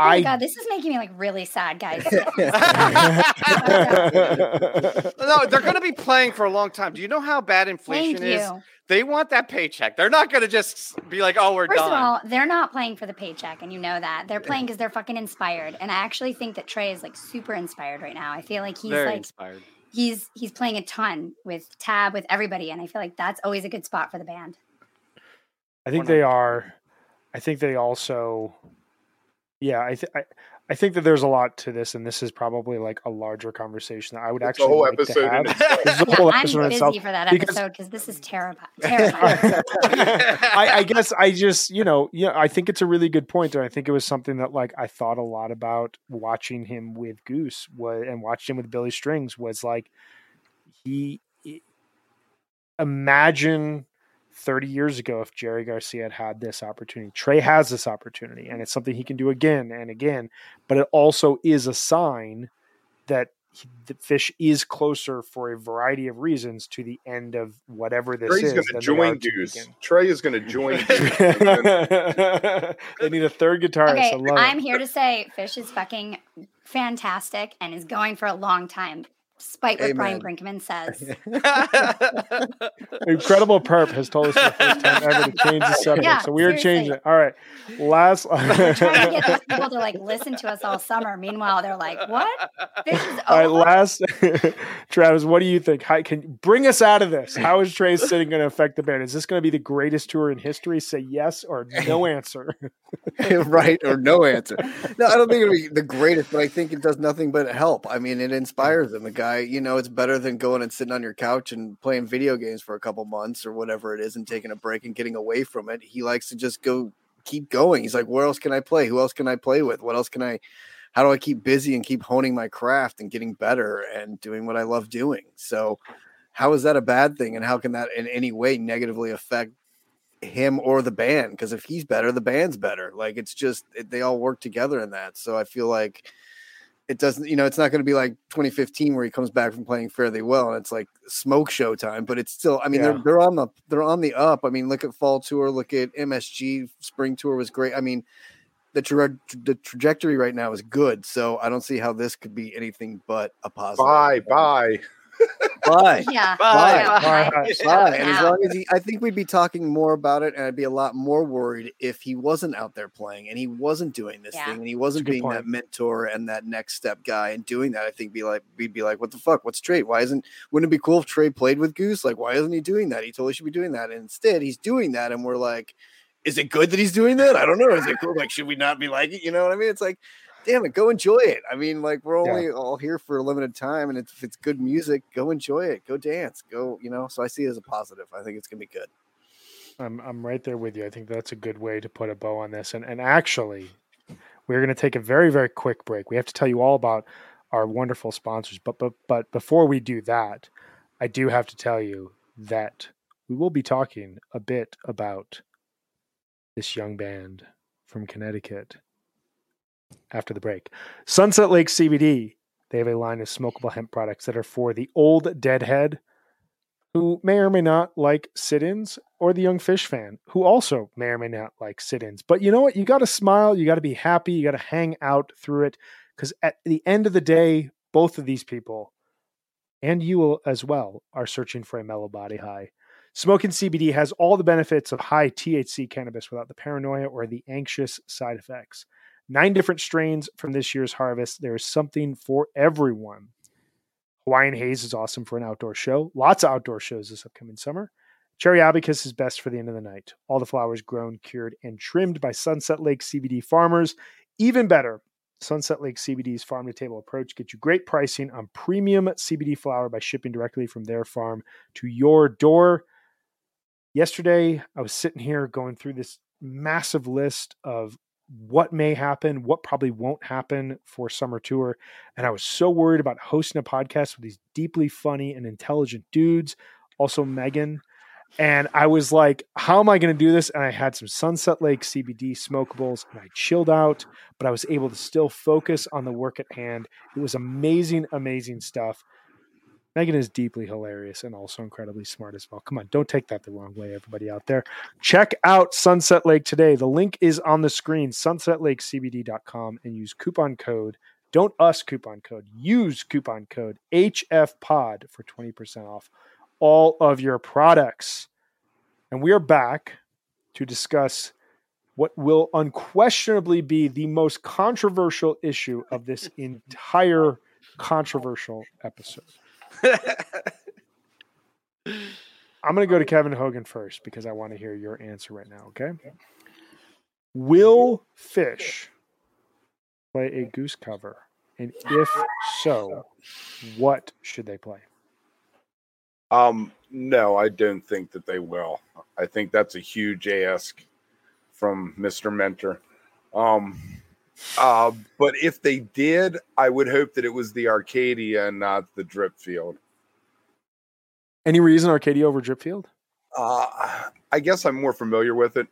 I-
Oh my God, this is making me like really sad, guys. *laughs* *laughs*
no, they're going to be playing for a long time. Do you know how bad inflation
Thank
is?
you.
They want that paycheck. They're not going to just be like, "Oh, we're
First
done."
of all, they're not playing for the paycheck, and you know that. They're playing because they're fucking inspired. And I actually think that Trey is like super inspired right now. I feel like he's
Very
like
inspired.
he's he's playing a ton with Tab with everybody, and I feel like that's always a good spot for the band.
I think they are. I think they also. Yeah, I, th- I I think that there's a lot to this, and this is probably like a larger conversation that I would
It's a
actually
whole
like
episode in
have.
itself.
This is
Yeah,
whole
I'm
episode
busy
itself.
for that
because-
episode because this is terrifying. terrifying. *laughs*
I, I guess I just, you know, yeah, I think it's a really good point, and I think it was something that like I thought a lot about watching him with Goose was, and watched him with Billy Strings was like he imagine 30 years ago if Jerry Garcia had had this opportunity. Trey has this opportunity, and it's something he can do again and again. But it also is a sign that the Phish is closer for a variety of reasons to the end of whatever this
Trey's
is.
going to
than
join
to
Trey is going to join *laughs*
they need a third guitarist.
Okay,
I love
I'm
it.
here to say Phish is fucking fantastic and is going for a long time, despite what Brian Brinkman says. *laughs*
Incredible Perp has told us for the first time ever to change the subject.
Yeah,
so we are changing it. All right. Last
We're trying to get those people to like *laughs* listen to us all summer. Meanwhile, they're like, "What? This is
All right,
over."
last *laughs* Travis, what do you think? How can bring us out of this? How is Trey's sitting going to affect the band? Is this going to be the greatest tour in history? Say yes or no answer. *laughs*
right or no answer. No, I don't think it'll be the greatest, but I think it does nothing but help. I mean, it inspires them. The guy, you know, it's better than going and sitting on your couch and playing video games for a couple months or whatever it is and taking a break and getting away from it. He likes to just go keep going. He's like, where else can I play? Who else can I play with? What else can I how do I keep busy and keep honing my craft and getting better and doing what I love doing? So how is that a bad thing and how can that in any way negatively affect him or the band because if he's better the band's better. Like it's just it, they all work together in that. So i feel like it doesn't you know it's not going to be like 2015 where he comes back from playing fairly well and it's like smoke show time but it's still i mean
Yeah.
they're, they're on the they're on the up. I mean look at fall tour look at msg spring tour was great. I mean the, tra- the trajectory right now is good so i don't see how this could be anything but a positive.
Bye, bye. *laughs*
bye *laughs*
yeah,
Bye.
yeah,
Bye.
bye.
Fine. And as long as he, I think we'd be talking more about it, and I'd be a lot more worried if he wasn't out there playing and he wasn't doing this
Yeah.
thing and he wasn't being
point.
that mentor and that next step guy and doing that. I think be like we'd be like, what the fuck? What's Trey? Why isn't? Wouldn't it be cool if Trey played with Goose? Like, why isn't he doing that? He totally should be doing that. And instead, he's doing that, and we're like, is it good that he's doing that? I don't know. Is it cool? Like, should we not be like it? You know what I mean? It's like. Damn it, go enjoy it. I mean, like we're
Yeah.
only all here for a limited time, and if it's good music, go enjoy it. Go dance. Go, you know. So I see it as a positive. I think it's gonna be good.
I'm I'm right there with you. I think that's a good way to put a bow on this. And and actually, we're going to take a very very quick break. We have to tell you all about our wonderful sponsors. But but but before we do that, I do have to tell you that we will be talking a bit about this young band from Connecticut after the break. Sunset Lake CBD. They have a line of smokable hemp products that are for the old deadhead who may or may not like sit-ins or the young Phish fan who also may or may not like sit-ins but you know what you got to smile you got to be happy you got to hang out through it because at the end of the day both of these people and you as well are searching for a mellow body high Smoking CBD has all the benefits of high THC cannabis without the paranoia or the anxious side effects. Nine different strains from this year's harvest. There is something for everyone. Hawaiian Haze is awesome for an outdoor show. Lots of outdoor shows this upcoming summer. Cherry Abacus is best for the end of the night. All the flowers grown, cured, and trimmed by Sunset Lake CBD farmers. Even better, Sunset Lake CBD's farm to table approach gets you great pricing on premium CBD flower by shipping directly from their farm to your door. Yesterday, I was sitting here going through this massive list of what may happen, what probably won't happen for summer tour. And I was so worried about hosting a podcast with these deeply funny and intelligent dudes. Also, Megan. And I was like, how am I going to do this? And I had some Sunset Lake CBD smokables and I chilled out, but I was able to still focus on the work at hand. It was amazing, amazing stuff. Megan is deeply hilarious and also incredibly smart as well. Come on, don't take that the wrong way, everybody out there. Check out Sunset Lake today. The link is on the screen, sunsetlakecbd.com, and use coupon code, don't us coupon code, use coupon code HFPOD for 20% off all of your products. And we are back to discuss what will unquestionably be the most controversial issue of this *laughs* entire controversial episode. I'm going to go to Kevin Hogan first because I want to hear your answer right now, okay? Will Phish play a goose cover? And if so, what should they play?
Um, no, I don't think that they will. I think that's a huge ask from Mr. Mentor. Um, uh, but if they did, I would hope that it was the Arcadia and not the Dripfield.
Any reason Arcadia over Dripfield?
Uh, I guess I'm more familiar with it.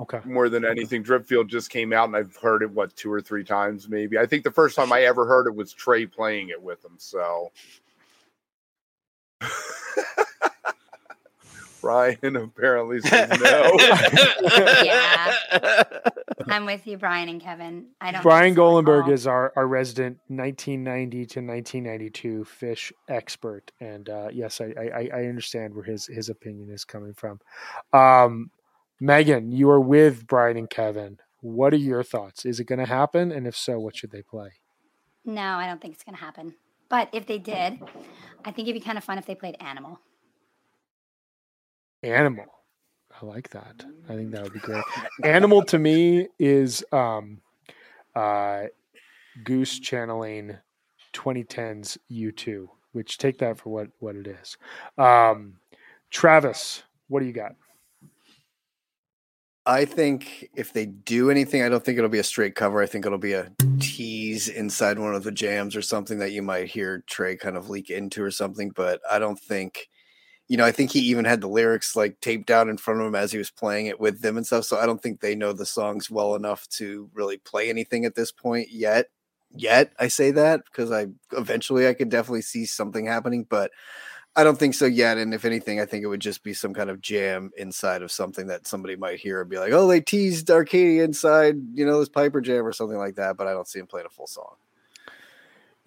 Okay.
More than anything, Dripfield just came out and I've heard it what two or three times maybe. I think the first time I ever heard it was Trey playing it with him. So *laughs* Brian apparently says no. *laughs*
yeah. *laughs* *laughs* I'm with you, Brian and Kevin. I don't.
Brian Golenberg is our, our resident 1990 to 1992 Phish expert, and uh, yes, I, I, I understand where his his opinion is coming from. Um, Megan, you are with Brian and Kevin. What are your thoughts? Is it going to happen, and if so, what should they play?
No, I don't think it's going to happen. But if they did, I think it'd be kind of fun if they played Animal.
Animal. I like that. I think that would be great. Animal to me is um, uh, Goose channeling 2010's U2, which take that for what what it is. Um, Travis, what do you got?
I think if they do anything, I don't think it'll be a straight cover. I think it'll be a tease inside one of the jams or something that you might hear Trey kind of leak into or something. But I don't think you know, I think he even had the lyrics like taped out in front of him as he was playing it with them and stuff. So I don't think they know the songs well enough to really play anything at this point yet. Yet I say that because I eventually I could definitely see something happening, but I don't think so yet. And if anything, I think it would just be some kind of jam inside of something that somebody might hear and be like, "Oh, they teased Arcadia inside, you know, this Piper Jam or something like that." But I don't see him playing a full song.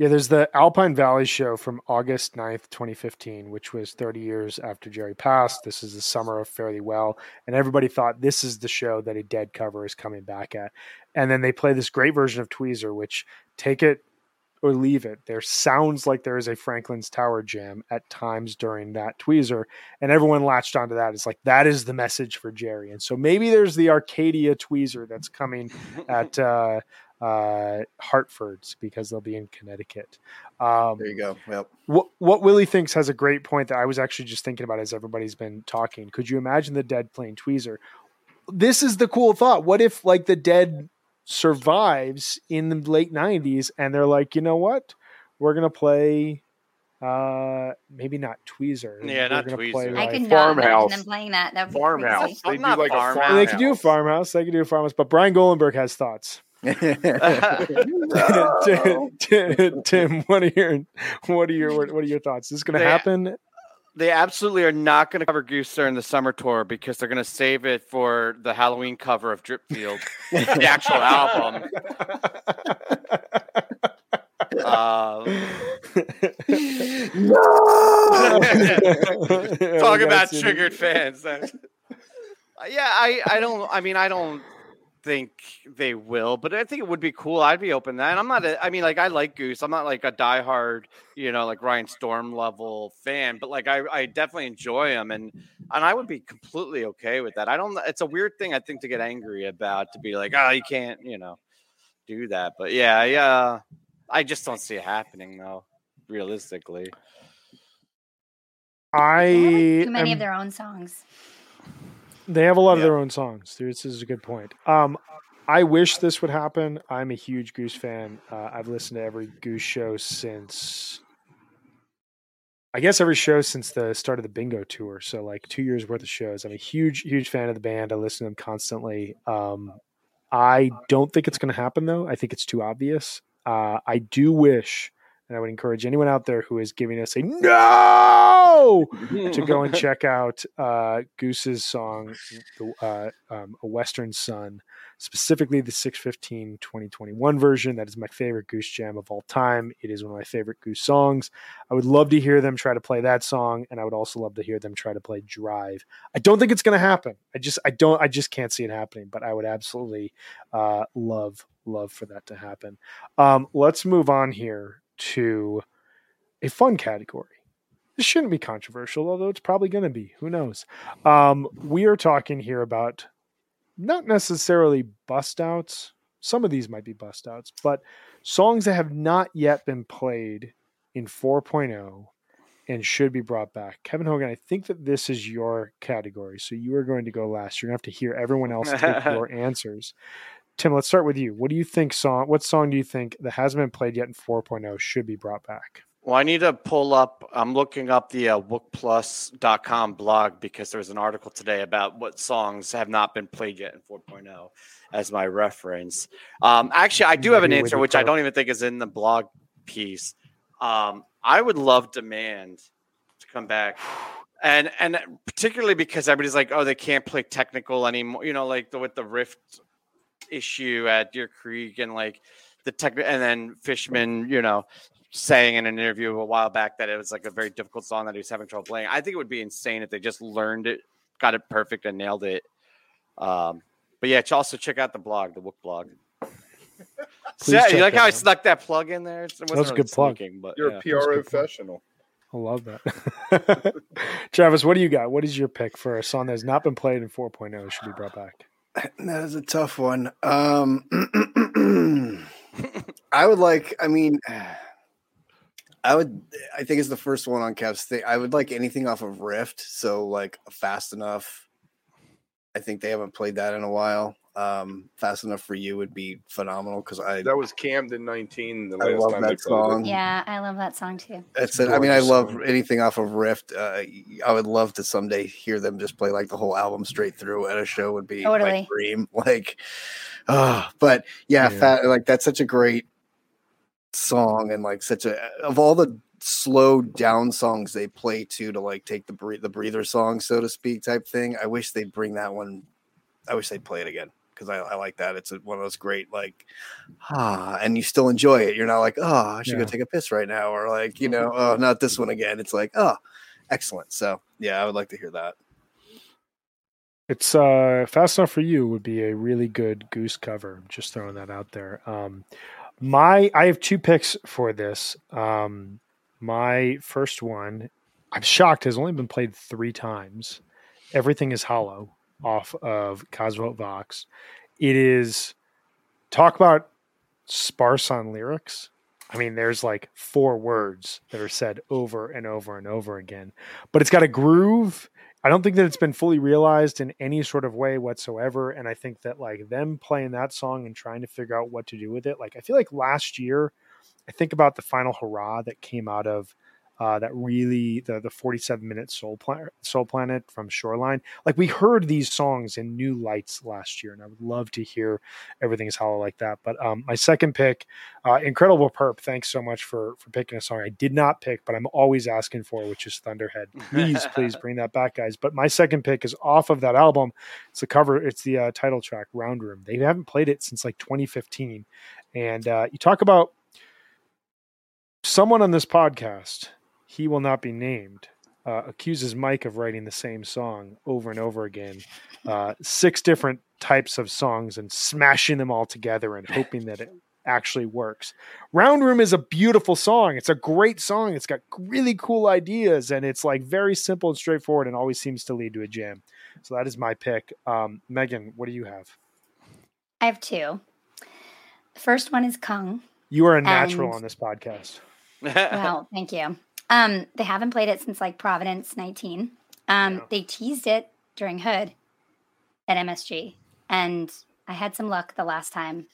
Yeah, there's the Alpine Valley show from August 9th, 2015, which was 30 years after Jerry passed. This is the summer of Fairly Well. And everybody thought this is the show that a dead cover is coming back at. And then they play this great version of Tweezer, which take it or leave it. There sounds like there is a Franklin's Tower jam at times during that Tweezer. And everyone latched onto that. It's like, that is the message for Jerry. And so maybe there's the Arcadia Tweezer that's coming *laughs* at, uh, uh, Hartford's because they'll be in Connecticut.
Um, there you go. Yep.
What what Willie thinks has a great point that I was actually just thinking about as everybody's been talking. Could you imagine the dead playing Tweezer? This is the cool thought. What if like the dead survives in the late '90s and they're like, you know what, we're gonna play uh, maybe not Tweezer.
Yeah, We're not Tweezer. Play,
I could not imagine them playing that. that
farmhouse.
They do like
farmhouse.
a farmhouse.
They could do a farmhouse. They could do a farmhouse. But Brian Golenberg has thoughts. *laughs* Tim, what are your what are your what are your thoughts? Is this going to happen?
They absolutely are not going to cover Goose during the summer tour because they're going to save it for the Halloween cover of Dripfield, the actual *laughs* album. Uh, *laughs* Talk about triggered fans. yeah, I, I don't. I mean, I don't think they will, but I think it would be cool. I'd be open to that. And I'm not. A, I mean, like I like Goose. I'm not like a diehard, you know, like Ryan Storm level fan, but like I, I definitely enjoy him, and and I would be completely okay with that. I don't. It's a weird thing I think to get angry about to be like, oh, you can't, you know, do that. But yeah, yeah, uh, I just don't see it happening though, realistically.
I
too many am, of their own songs.
They have a lot yeah. of their own songs. This is a good point. Um, I wish this would happen. I'm a huge Goose fan. Uh, I've listened to every Goose show since, I guess, every show since the start of the Bingo tour. So like two years worth of shows. I'm a huge, huge fan of the band. I listen to them constantly. Um, I don't think it's going to happen though. I think it's too obvious. Uh, I do wish and I would encourage anyone out there who is giving us a no to go and *laughs* check out uh, Goose's song, uh, um, A Western Sun, specifically the 615 2021 version. That is my favorite Goose Jam of all time. It is one of my favorite Goose songs. I would love to hear them try to play that song, and I would also love to hear them try to play Drive. I don't think it's going to happen. I just, I don't, I just can't see it happening, but I would absolutely uh, love, love for that to happen. Um, let's move on here to a fun category. This shouldn't be controversial, although it's probably going to be. Who knows? Um, we are talking here about not necessarily bust outs. Some of these might be bust outs, but songs that have not yet been played in 4.0 and should be brought back. Kevin Hogan, I think that this is your category. So you are going to go last. You're going to have to hear everyone else take *laughs* your answers. Tim, let's start with you. What do you think song what song do you think that hasn't been played yet in 4.0 should be brought back?
Well, I need to pull up. I'm looking up the uh, WookPlus.com blog because there's an article today about what songs have not been played yet in 4.0 as my reference. Um, actually, I do have an answer, which I don't even think is in the blog piece. Um, I would love Demand to come back. And and particularly because everybody's like, oh, they can't play technical anymore. You know, like the, with the Rift issue at Deer Creek and like the tech, and then Fishman, you know, saying in an interview a while back that it was like a very difficult song that he was having trouble playing. I think it would be insane if they just learned it, got it perfect, and nailed it. Um, but yeah, also check out the blog, the Wook blog. *laughs* so, yeah, you like how out. I snuck that plug in there? It
That's really good sneaking,
plug. But you're yeah, a PR professional.
I love that. *laughs* Travis, what do you got? What is your pick for a song that has not been played in 4.0 should be brought back? *clears throat*
That is a tough one. Um, *clears throat* I would like. I mean, *sighs* I would. I think it's the first one on thing. I would like anything off of Rift. So like fast enough. I think they haven't played that in a while um, "Fast Enough for You" would be phenomenal because I
that was Camden nineteen. The
I love that song.
Yeah, I love that song too.
It's I mean, I love song. anything off of Rift. Uh, I would love to someday hear them just play like the whole album straight through at a show. Would be totally. my dream. *laughs* Like, uh, but yeah, yeah. Fat, like that's such a great song and like such a of all the slow down songs they play too to like take the bre- the breather song so to speak type thing. I wish they'd bring that one. I wish they'd play it again because I, I, like that. It's a, one of those great like ah, and you still enjoy it. You're not like oh, I should yeah. go take a piss right now, or like you know oh, not this one again. It's like oh, excellent. So yeah, I would like to hear that.
It's uh, fast enough for you would be a really good goose cover. Just throwing that out there. Um, my I have two picks for this. Um, my first one, I'm shocked, has only been played three times. Everything is hollow off of Kasvot Växt. It is talk about sparse on lyrics. I mean, there's like four words that are said over and over and over again, but it's got a groove. I don't think that it's been fully realized in any sort of way whatsoever. And I think that like them playing that song and trying to figure out what to do with it, like I feel like last year, I think about the final hurrah that came out of uh, that really the the 47 minute soul planet soul planet from shoreline. Like we heard these songs in new lights last year and i would love to hear everything is hollow like that. But um, my second pick uh, incredible perp thanks so much for for picking a song i did not pick but i'm always asking for which is thunderhead. Please *laughs* please bring that back guys. But my second pick is off of that album. It's the cover it's the uh, title track round room. They haven't played it since like 2015 and uh, you talk about someone on this podcast, he will not be named, uh, accuses Mike of writing the same song over and over again, uh, six different types of songs, and smashing them all together and hoping that it actually works. Round Room is a beautiful song. It's a great song. It's got really cool ideas and it's like very simple and straightforward and always seems to lead to a jam. So that is my pick. Um, Megan, what do you have?
I have two. The first one is Kung.
You are a natural and, on this podcast. *laughs*
well, thank you. Um, they haven't played it since like Providence 19. Um, yeah. They teased it during Hood at MSG, and I had some luck the last time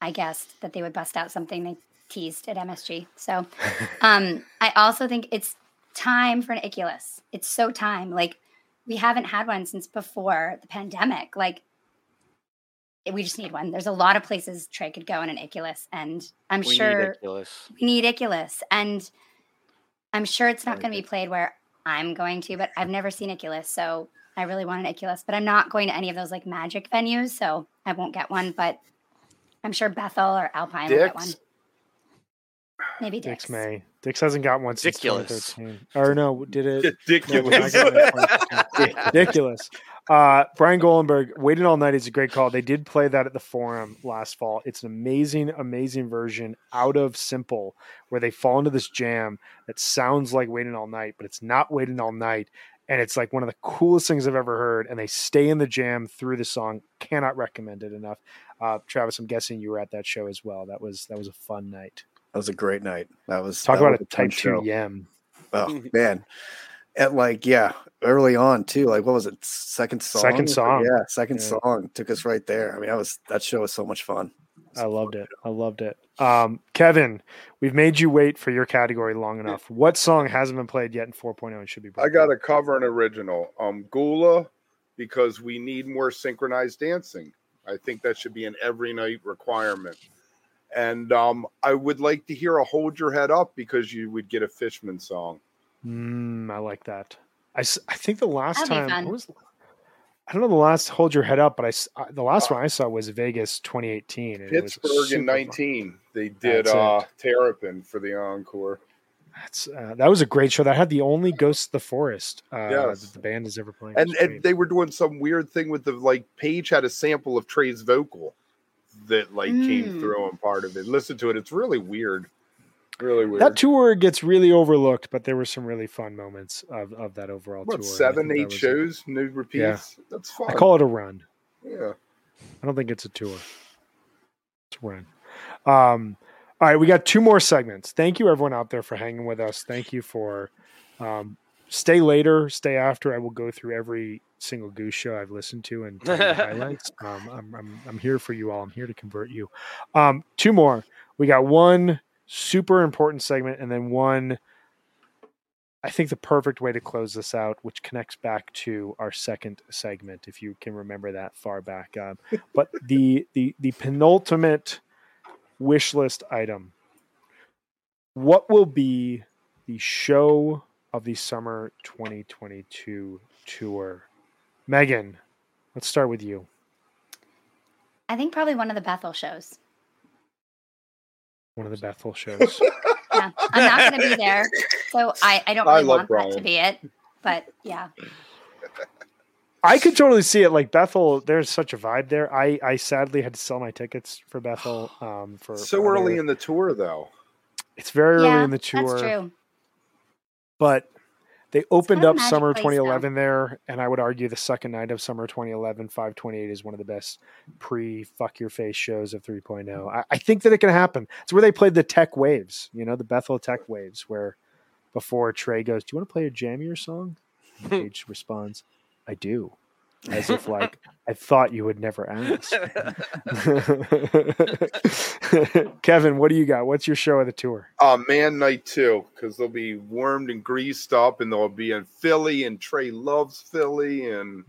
I guessed that they would bust out something they teased at MSG. So *laughs* um, I also think it's time for an Iculus. It's so time. Like we haven't had one since before the pandemic. Like we just need one. There's a lot of places Trey could go in an Iculus, and I'm we sure need we need Iculus, and I'm sure it's not going to be played where I'm going to, but I've never seen Iculus, so I really want an Iculus, but I'm not going to any of those like magic venues, so I won't get one. But I'm sure Bethel or Alpine Dick's? will get one. Maybe Dix.
Dick's May. Dix hasn't got one since Ridiculous. 2013. Or no, did it? *laughs*
Ridiculous.
No, *laughs* Ridiculous. Uh, Brian Golenberg, Waiting All Night is a great call. They did play that at the Forum last fall. It's an amazing, amazing version out of Simple where they fall into this jam that sounds like Waiting All Night, but it's not Waiting All Night. And it's like one of the coolest things I've ever heard. And they stay in the jam through the song. Cannot recommend it enough. Uh, Travis, I'm guessing you were at that show as well. That was that was a fun night.
That was a great night. That was
talk
that
about
was
a type two yam.
Oh man, at like yeah, early on too. Like what was it? Second song.
Second song.
Yeah, second yeah. song took us right there. I mean, that was that show was so much fun.
I loved it. I loved it. Um, Kevin, we've made you wait for your category long enough. What song hasn't been played yet in 4.0 and should be?
I got a cover and original. Um, Guelah, because we need more synchronized dancing. I think that should be an every night requirement. And um, I would like to hear a "Hold Your Head Up" because you would get a Fishman song.
Mm, I like that. I, I think the last That'd time was I don't know the last "Hold Your Head Up," but I the last uh, one I saw was Vegas 2018.
Pittsburgh in 19. Fun. They did uh, Terrapin for the encore.
That's uh, that was a great show. That had the only Ghost of the Forest uh, yes. that the band has ever played.
And, and they were doing some weird thing with the like Page had a sample of Trey's vocal that like mm. came through on part of it. Listen to it; it's really weird. Really weird.
That tour gets really overlooked, but there were some really fun moments of, of that overall
what,
tour.
Seven, eight shows, new repeats. Yeah. That's fun.
I call it a run.
Yeah.
I don't think it's a tour. It's a run. Um, all right, we got two more segments. Thank you, everyone out there, for hanging with us. Thank you for um, stay later, stay after. I will go through every single Goose show I've listened to and highlights. *laughs* Um, I'm, I'm, I'm here for you all. I'm here to convert you. Um, two more. We got one super important segment and then one. I think the perfect way to close this out, which connects back to our second segment, if you can remember that far back. Um, *laughs* but the the the penultimate wish list item. What will be the show of the summer 2022 tour? Megan, let's start with you.
I think probably one of the Bethel shows.
One of the Bethel shows. *laughs*
yeah, I'm not going to be there, so I, I don't really I want Brian. that to be it. But yeah.
I could totally see it. Like Bethel, there's such a vibe there. I, I sadly had to sell my tickets for Bethel. *gasps* Um, for
so early in the tour, though.
It's very yeah, early in the tour. That's true. But they opened up summer 2011 there, and I would argue the second night of summer 2011, 528 is one of the best pre fuck your face shows of 3.0. I, I think that it can happen. It's where they played the Tech Waves, you know, the Bethel Tech Waves, where before Trey goes, Do you want to play a jammier song? *laughs* Page responds, I do. As if like *laughs* I thought you would never ask. *laughs* *laughs* Kevin, what do you got? What's your show of the tour?
Uh Mann night two, because they'll be warmed and greased up and they'll be in Philly and Trey loves Philly and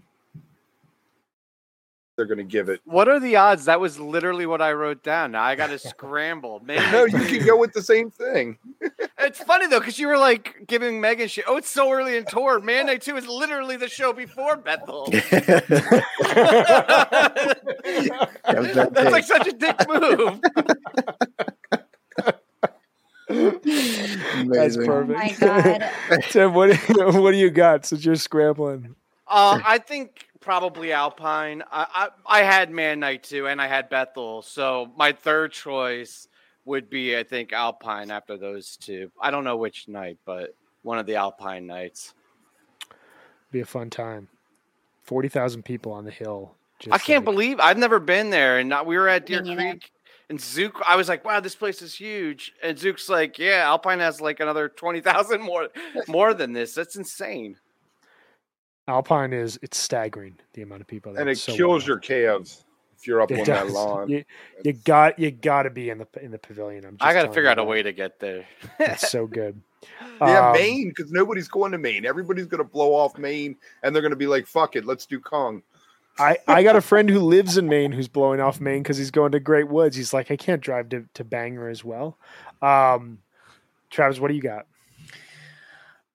they're going to give it.
What are the odds? That was literally what I wrote down. Now I got to *laughs* scramble. *laughs*
Maybe no, you can go with the same thing. *laughs*
it's funny though because you were like giving Megan shit. Oh, it's so early in tour. Mann Night Two is literally the show before Bethel. That's like such a dick move.
That's
perfect.
Oh my god.
Tim, what what do you got since you're scrambling?
Uh, I think probably Alpine. I, I I had Mann Night too, and I had Bethel. So my third choice would be, I think, Alpine after those two. I don't know which night, but one of the Alpine nights.
Be a fun time. Forty thousand people on the hill.
I can't
like,
believe I've never been there, and we were at Deer
Me neither.
Creek. And Zook, I was like, "Wow, this place is huge." And Zook's like, "Yeah, Alpine has like another twenty thousand more, more than this. That's insane."
Alpine is it's staggering the amount of people. there.
and it
so
kills
wild.
your calves if you're up
It
on that
does.
lawn.
You, you got you got to be in the in the pavilion. I'm just
I got to figure
you
out a way to get there.
It's so good. *laughs*
Yeah,
Um,
Maine, because nobody's going to Maine. Everybody's going to blow off Maine, and they're going to be like, "Fuck it, let's do Kong."
I, I got a friend who lives in Maine who's blowing off Maine because he's going to Great Woods. He's like, I can't drive to, to Bangor as well. Um, Travis, what do you got?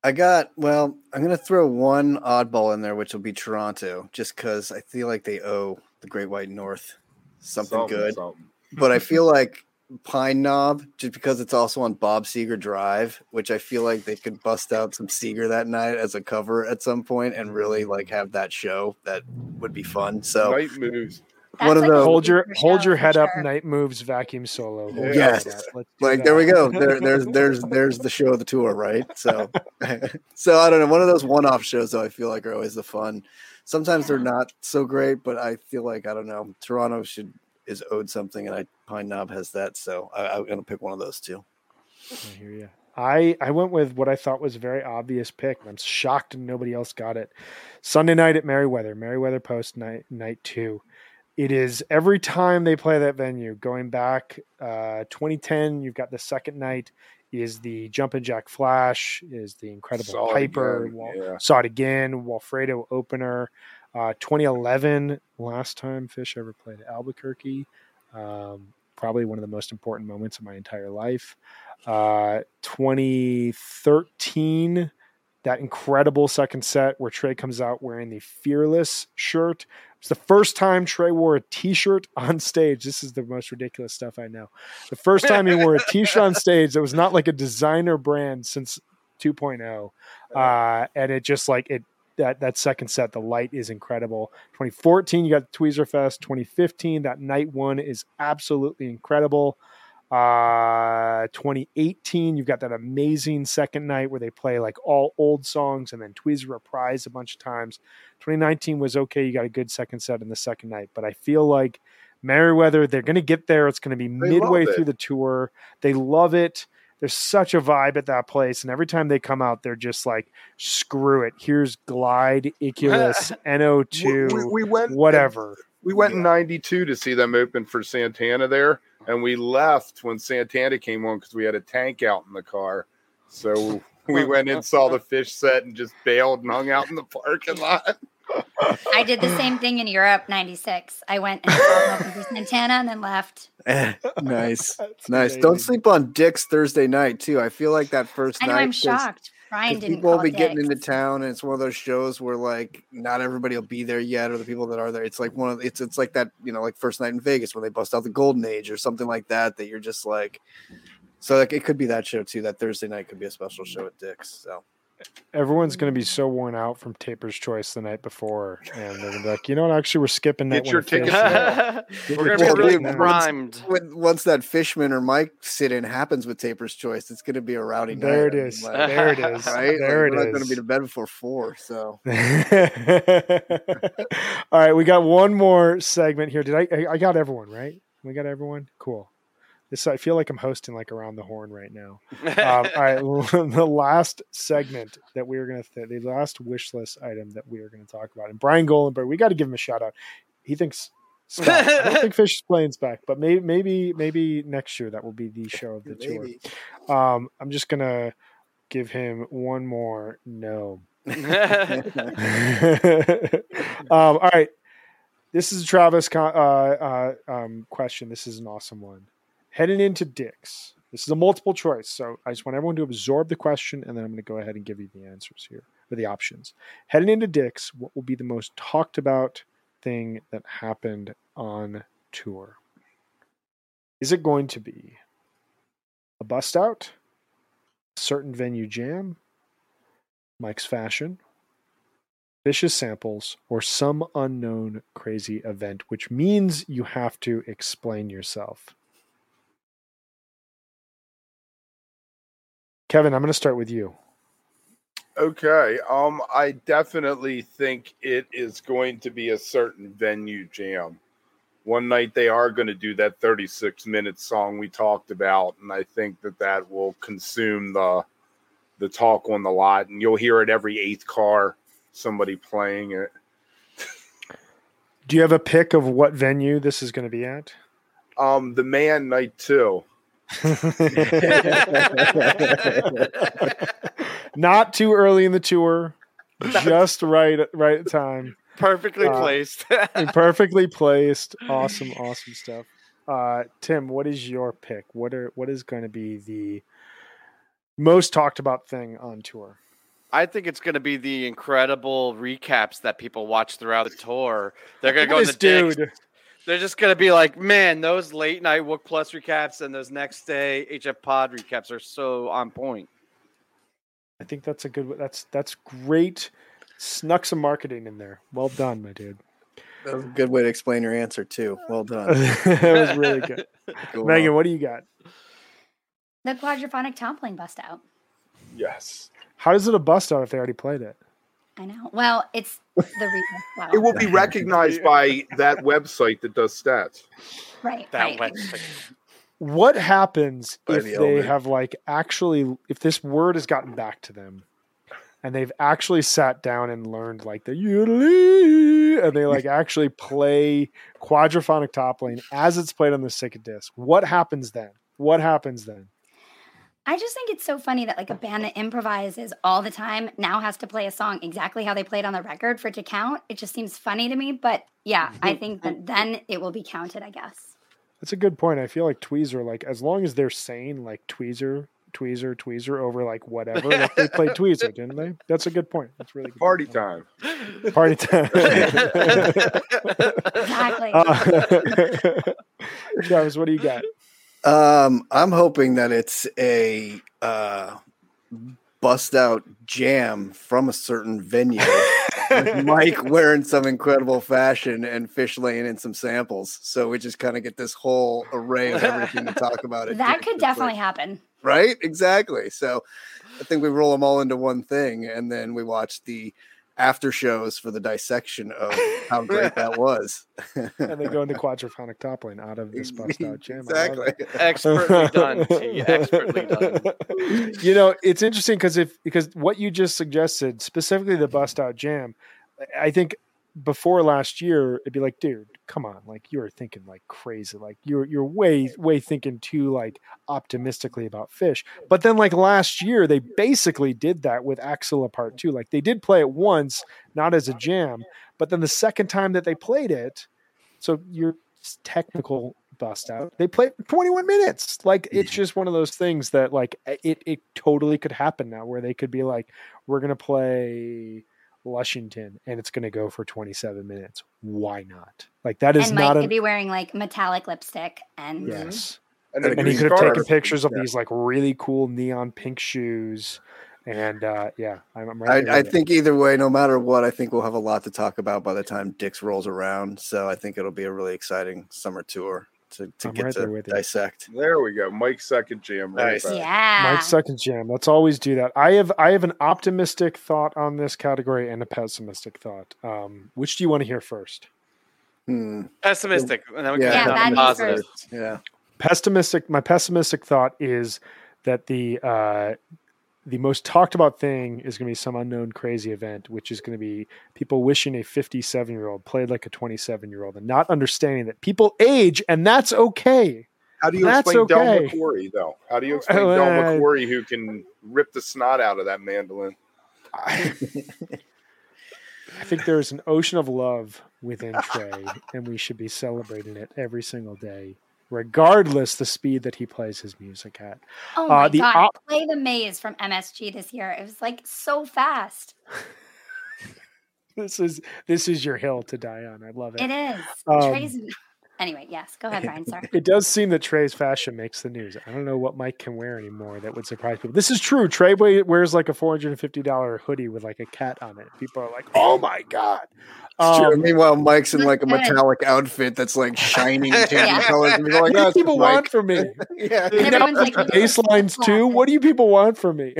I got well. I'm gonna throw one oddball in there, which will be Toronto, just because I feel like they owe the Great White North something, good.
something.
But I feel *laughs* like Pine Knob, just because it's also on Bob Seger Drive, which I feel like they could bust out some Seger that night as a cover at some point and really like have that show. That would be fun. So
Night moves.
One of
That's like a
those-
Hold your hold your
for
head up. Night moves. Vacuum solo. Hold
Yeah.
your
Yes.
head up.
Like
that.
there we go. There, *laughs* there's there's there's the show of the tour, right? So *laughs* so I don't know. One of those one-off shows though, I feel like are always the fun. Sometimes they're not so great, but I feel like I don't know. Toronto should is owed something, and I Pine Knob has that, so I, I'm gonna pick one of those two.
I hear you. I, I went with what I thought was a very obvious pick. I'm shocked nobody else got it. Sunday night at Merriweather, Merriweather Post night night two. It is every time they play that venue. Going back uh, 2010, you've got the second night is the Jumpin' Jack Flash, is the Incredible
Saw
Piper,
again,
Wal-
yeah.
saw it again, Walfredo opener. Uh, 2011, last time Phish ever played Albuquerque. Um, probably one of the most important moments of my entire life. Uh, 2013, that incredible second set where Trey comes out wearing the Fearless shirt. It's the first time Trey wore a T-shirt on stage. This is the most ridiculous stuff I know. The first time he wore a T-shirt on stage that was not like a designer brand since 2.0, uh, and it just like it that that second set, the light is incredible. 2014, you got Tweezer Fest. 2015, that night one is absolutely incredible. Uh, 2018, you've got that amazing second night where they play like all old songs and then Tweezer reprise a bunch of times. 2019 was okay. You got a good second set in the second night, but I feel like Merriweather, they're going to get there. It's going to be
They
midway through the tour. They love it. There's such a vibe at that place, and every time they come out, they're just like, "Screw it! Here's Glide, Iculus, NO2, *laughs*
We, we, we went
whatever."
We went in '92 to see them open for Santana there, and we left when Santana came on because we had a tank out in the car. So *laughs* we went and saw the Phish set and just bailed and hung out in the parking lot.
I did the same thing in Europe, 96. I went and saw them Santana and then left.
Eh, nice,
That's
nice.
amazing.
Don't sleep on Dick's Thursday night too. I feel like that first
I know
night.
I'm
'cause-
shocked.
'Cause
didn't
people will be getting into town, and it's one of those shows where like not everybody will be there yet, or the people that are there. It's like one of it's it's like that you know like first night in Vegas when they bust out the Golden Age or something like that. That you're just like, so like it could be that show too. That Thursday night could be a special show at Dick's. So
Everyone's going to be so worn out from Taper's Choice the night before, and they're gonna be like, "You know what? Actually, we're skipping that
Get your
one." at
tickets Phish." *laughs*
We're gonna be really
dude, once-
primed.
when, once that Fishman or Mike sit in happens with Taper's Choice, it's going to be a rowdy night.
There it
I like,
There it is.
right?
There
like, we're
it
not going to be to bed before four. So *laughs*
All right, we got one more segment here. Did I? I- I got everyone right. We got everyone. Cool. This I feel like I'm hosting like around the horn right now. Um, *laughs* all right, *laughs* the last segment that we are going to, th- the last wish list item that we are going to talk about, and Brian Golenberg, we got to give him a shout out. He thinks Scott. I don't think *laughs* Phish is playing back, but maybe, maybe, maybe next year that will be the show of the tour. Um, I'm just gonna give him one more no. um, all right. This is a Travis con- uh, uh, um, question. This is an awesome one. Heading into Dick's. This is a multiple choice, so I just want everyone to absorb the question, and then I'm going to go ahead and give you the answers here, or the options. Heading into Dick's, what will be the most talked about thing that happened on tour? Is it going to be a bust out, a certain venue jam, Mike's fashion, vicious samples, or some unknown crazy event, which means you have to explain yourself. Kevin, I'm going to start with you.
Okay. Um, I definitely think it is going to be a certain venue jam. One night they are going to do that 36 minute song we talked about, and I think that that will consume the the talk on the lot, and you'll hear it every eighth car, somebody playing it.
Do you have a pick of what venue this is going to be at?
Um, the Mann night too. *laughs*
Not too early in the tour, just right right time.
Perfectly uh, placed.
perfectly placed. Awesome, awesome stuff. Uh, Tim, what is your pick? What are what is going to be the most talked about thing on tour?
I think it's going to be the incredible recaps that people watch throughout the tour. They're going to go in the dude. Dicks they're just gonna be like, man, those late night Wook Plus recaps and those next day HF Pod recaps are so on point.
I think that's a good. That's that's great. Snuck some marketing in there. Well done, my dude.
That was a good way to explain your answer too. Well *laughs* done.
that was really good. *laughs* Megan, on. what do you got?
The quadraphonic toppling bust out.
Yes.
How is it a bust out if they already played it?
I know. Well, it's the reason. *laughs*
It will be recognized by that website that does stats.
Right.
That
right.
website.
What happens if the they have like actually if this word has gotten back to them and they've actually sat down and learned like the and they like actually play quadraphonic toppling as it's played on the second disc. What happens then? What happens then?
I just think it's so funny that like a band that improvises all the time now has to play a song exactly how they played on the record for it to count. It just seems funny to me, but yeah, I think that then it will be counted, I guess.
That's a good point. I feel like Tweezer, like as long as they're saying like Tweezer, Tweezer, Tweezer over like whatever, like they played Tweezer, didn't they? That's a good point. That's really good
party point. time.
Party time. *laughs*
exactly. *laughs* Uh, *laughs*
Travis, what do you got?
Um, I'm hoping that it's a uh, bust out jam from a certain venue. *laughs* Mike wearing some incredible fashion and fish laying in some samples. So we just kind of get this whole array of everything to talk about.
It that could definitely happen.
Right? Exactly. So I think we roll them all into one thing and then we watch the after shows for the dissection of how *laughs* great that was.
and they go into *laughs* quadraphonic toppling out of this bust out jam.
Exactly. *laughs*
Expertly done. T. Expertly done.
You know, it's interesting because if because what you just suggested, specifically the bust out jam, I think before last year, it'd be like, dude, come on, like you're thinking like crazy, like you're you're way way thinking too like optimistically about Phish. But then like last year, they basically did that with Axilla Part Two. Like they did play it once, not as a jam, but then the second time that they played it, so your technical bust out, they played 21 minutes. Like it's just one of those things that like eh, it it totally could happen now, where they could be like, we're gonna play Lushington and it's going to go for 27 minutes. Why not? Like that is
and
not.
Mike could be wearing like metallic lipstick and
yes, and, and he could have taken pictures of yeah. these like really cool neon pink shoes. And uh, yeah, I'm,
I'm I, I think either way, no matter what, I think we'll have a lot to talk about by the time Dix rolls around. So I think it'll be a really exciting summer tour to, to get right to dissect.
There we go. Mike's second jam.
Right nice. Yeah.
Mike's second jam. Let's always do that. I have I have an optimistic thought on this category and a pessimistic thought. Um, which do you want to hear first?
Hmm.
Pessimistic.
And then we yeah, positive.
Yeah.
Pessimistic. My pessimistic thought is that the uh, the most talked about thing is going to be some unknown crazy event, which is going to be people wishing a 57 year old played like a 27 year old and not understanding that people age and that's okay.
How do you that's explain okay. Del McCoury, though? How do you *laughs* explain uh, Del McCoury who can rip the snot out of that mandolin?
I, I think there's an ocean of love within Trey, and we should be celebrating it every single day regardless the speed that he plays his music at.
Oh uh, my uh, god! Op- Play the maze from MSG this year. It was like so fast. *laughs*
this is this is your hill to die on. I love it.
It is. Um, *laughs* Anyway, yes, go ahead, Ryan. Sorry.
it does seem that Trey's fashion makes the news. I don't know what Mike can wear anymore that would surprise people. This is true. Trey wears like a four hundred and fifty dollar hoodie with like a cat on it. People are like, "Oh my god!"
Um, Meanwhile, Mike's in like a metallic outfit that's like *laughs* shining candy yeah. colors. And
like, what do people Mike. want from me? *laughs* yeah, like, *laughs* baselines too. What do you people want from me?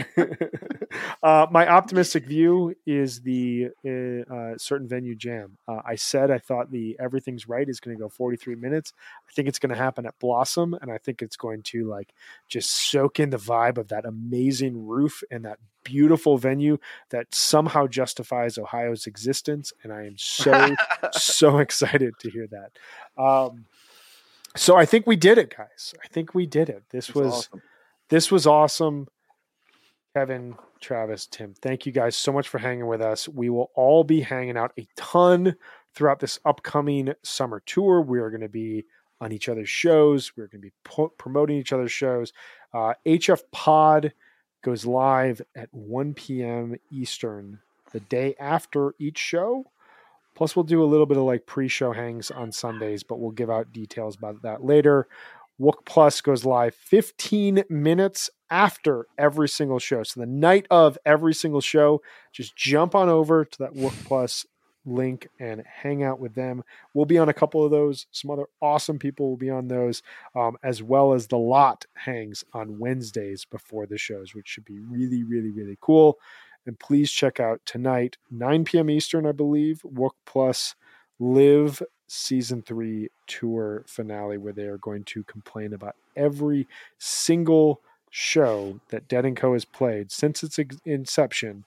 uh, my optimistic view is the uh, uh, certain venue jam. Uh, I said I thought the everything's right is going to go forty three minutes. I think it's going to happen at Blossom, and I think it's going to like just soak in the vibe of that amazing roof and that beautiful venue that somehow justifies Ohio's existence, and I am so *laughs* so excited to hear that. Um, so I think we did it, guys. I think we did it. This was awesome. this was awesome. Kevin, Travis, Tim, thank you guys so much for hanging with us. We will all be hanging out a ton throughout this upcoming summer tour. We are going to be on each other's shows. We're going to be po- promoting each other's shows. Uh, HF Pod goes live at 1 p.m. Eastern the day after each show. Plus, we'll do a little bit of like pre show hangs on Sundays, but we'll give out details about that later. Wook Plus goes live 15 minutes after every single show. So, the night of every single show, just jump on over to that Wook Plus link and hang out with them. We'll be on a couple of those. Some other awesome people will be on those, um, as well as the lot hangs on Wednesdays before the shows, which should be really, really, really cool. And please check out tonight, 9 p.m. Eastern, I believe, Wook Plus Live Season 3 tour finale, where they are going to complain about every single show that Dead & Co. has played since its inception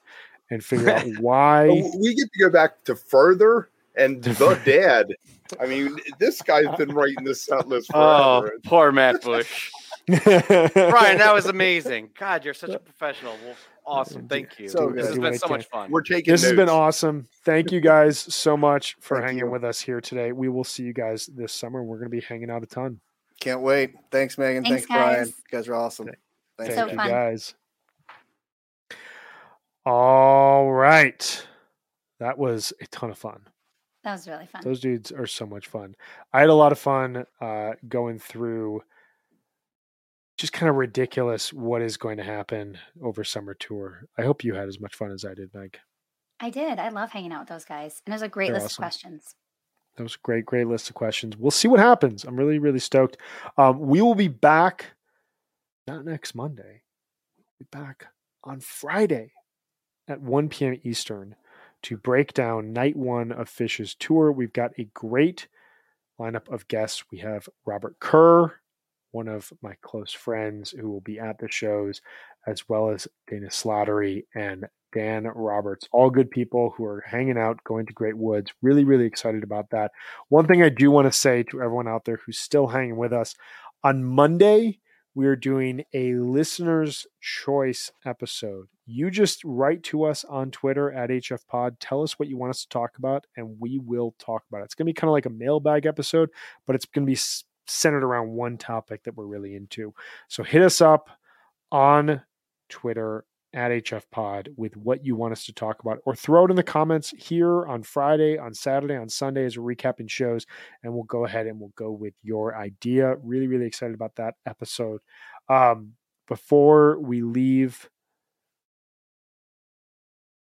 and figure out *laughs* why
we get to go back to further and *laughs* the dad. I mean, this guy's been writing this set list *laughs* oh, forever.
Oh, poor Matt Bush. Brian, that was amazing. God, you're such a professional. Well, awesome. Thank you. So this has been so much fun.
We're taking.
This
notes.
has been awesome. Thank you guys so much for Thank hanging you. with us here today. We will see you guys this summer. We're going to be hanging out a ton.
Can't wait. Thanks, Megan. Thanks, Thanks Brian. You guys are awesome.
Thanks, so you guys. All right. That was a ton of fun.
That was really fun.
Those dudes are so much fun. I had a lot of fun uh, going through just kind of ridiculous what is going to happen over summer tour. I hope you had as much fun as I did, Meg.
I did. I love hanging out with those guys. And it was a great They're list awesome. of questions.
That was a great, great list of questions. We'll see what happens. I'm really, really stoked. Um, we will be back not next Monday. We'll be back on Friday at 1 p.m. Eastern to break down night one of Phish's tour. We've got a great lineup of guests. We have Robert Kerr, one of my close friends who will be at the shows, as well as Dana Slattery and Dan Roberts, all good people who are hanging out, going to Great Woods. Really, really excited about that. One thing I do want to say to everyone out there who's still hanging with us on Monday, we're doing a listener's choice episode. You just write to us on Twitter at HFPod. Tell us what you want us to talk about, and we will talk about it. It's going to be kind of like a mailbag episode, but it's going to be centered around one topic that we're really into. So hit us up on Twitter at HF Pod with what you want us to talk about, or throw it in the comments here on Friday, on Saturday, on Sunday as we're recapping shows, and we'll go ahead and we'll go with your idea. Really, really excited about that episode. Um, before we leave,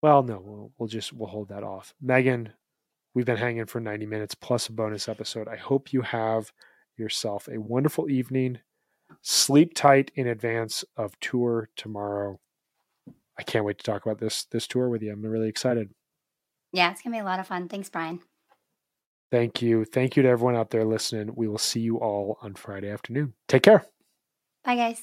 well, no, we'll, we'll just we'll hold that off. Megan, we've been hanging for 90 minutes plus a bonus episode. I hope you have yourself a wonderful evening. Sleep tight in advance of tour tomorrow I can't wait to talk about this this tour with you. I'm really excited.
Yeah, it's gonna be a lot of fun. Thanks, Brian.
Thank you. Thank you to everyone out there listening. We will see you all on Friday afternoon. Take care.
Bye, guys.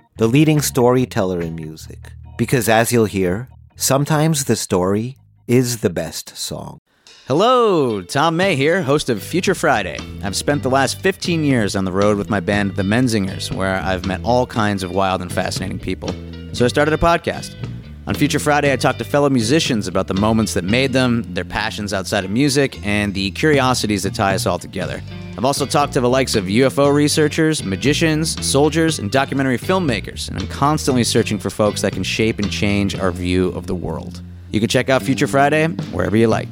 the leading storyteller in music, because as you'll hear, sometimes the story is the best song.
Hello, Tom May here, host of Future Friday. I've spent the last 15 years on the road with my band, The Menzingers, where I've met all kinds of wild and fascinating people. So I started a podcast. On Future Friday, I talk to fellow musicians about the moments that made them, their passions outside of music, and the curiosities that tie us all together. I've also talked to the likes of UFO researchers, magicians, soldiers, and documentary filmmakers, and I'm constantly searching for folks that can shape and change our view of the world. You can check out Future Friday wherever you like.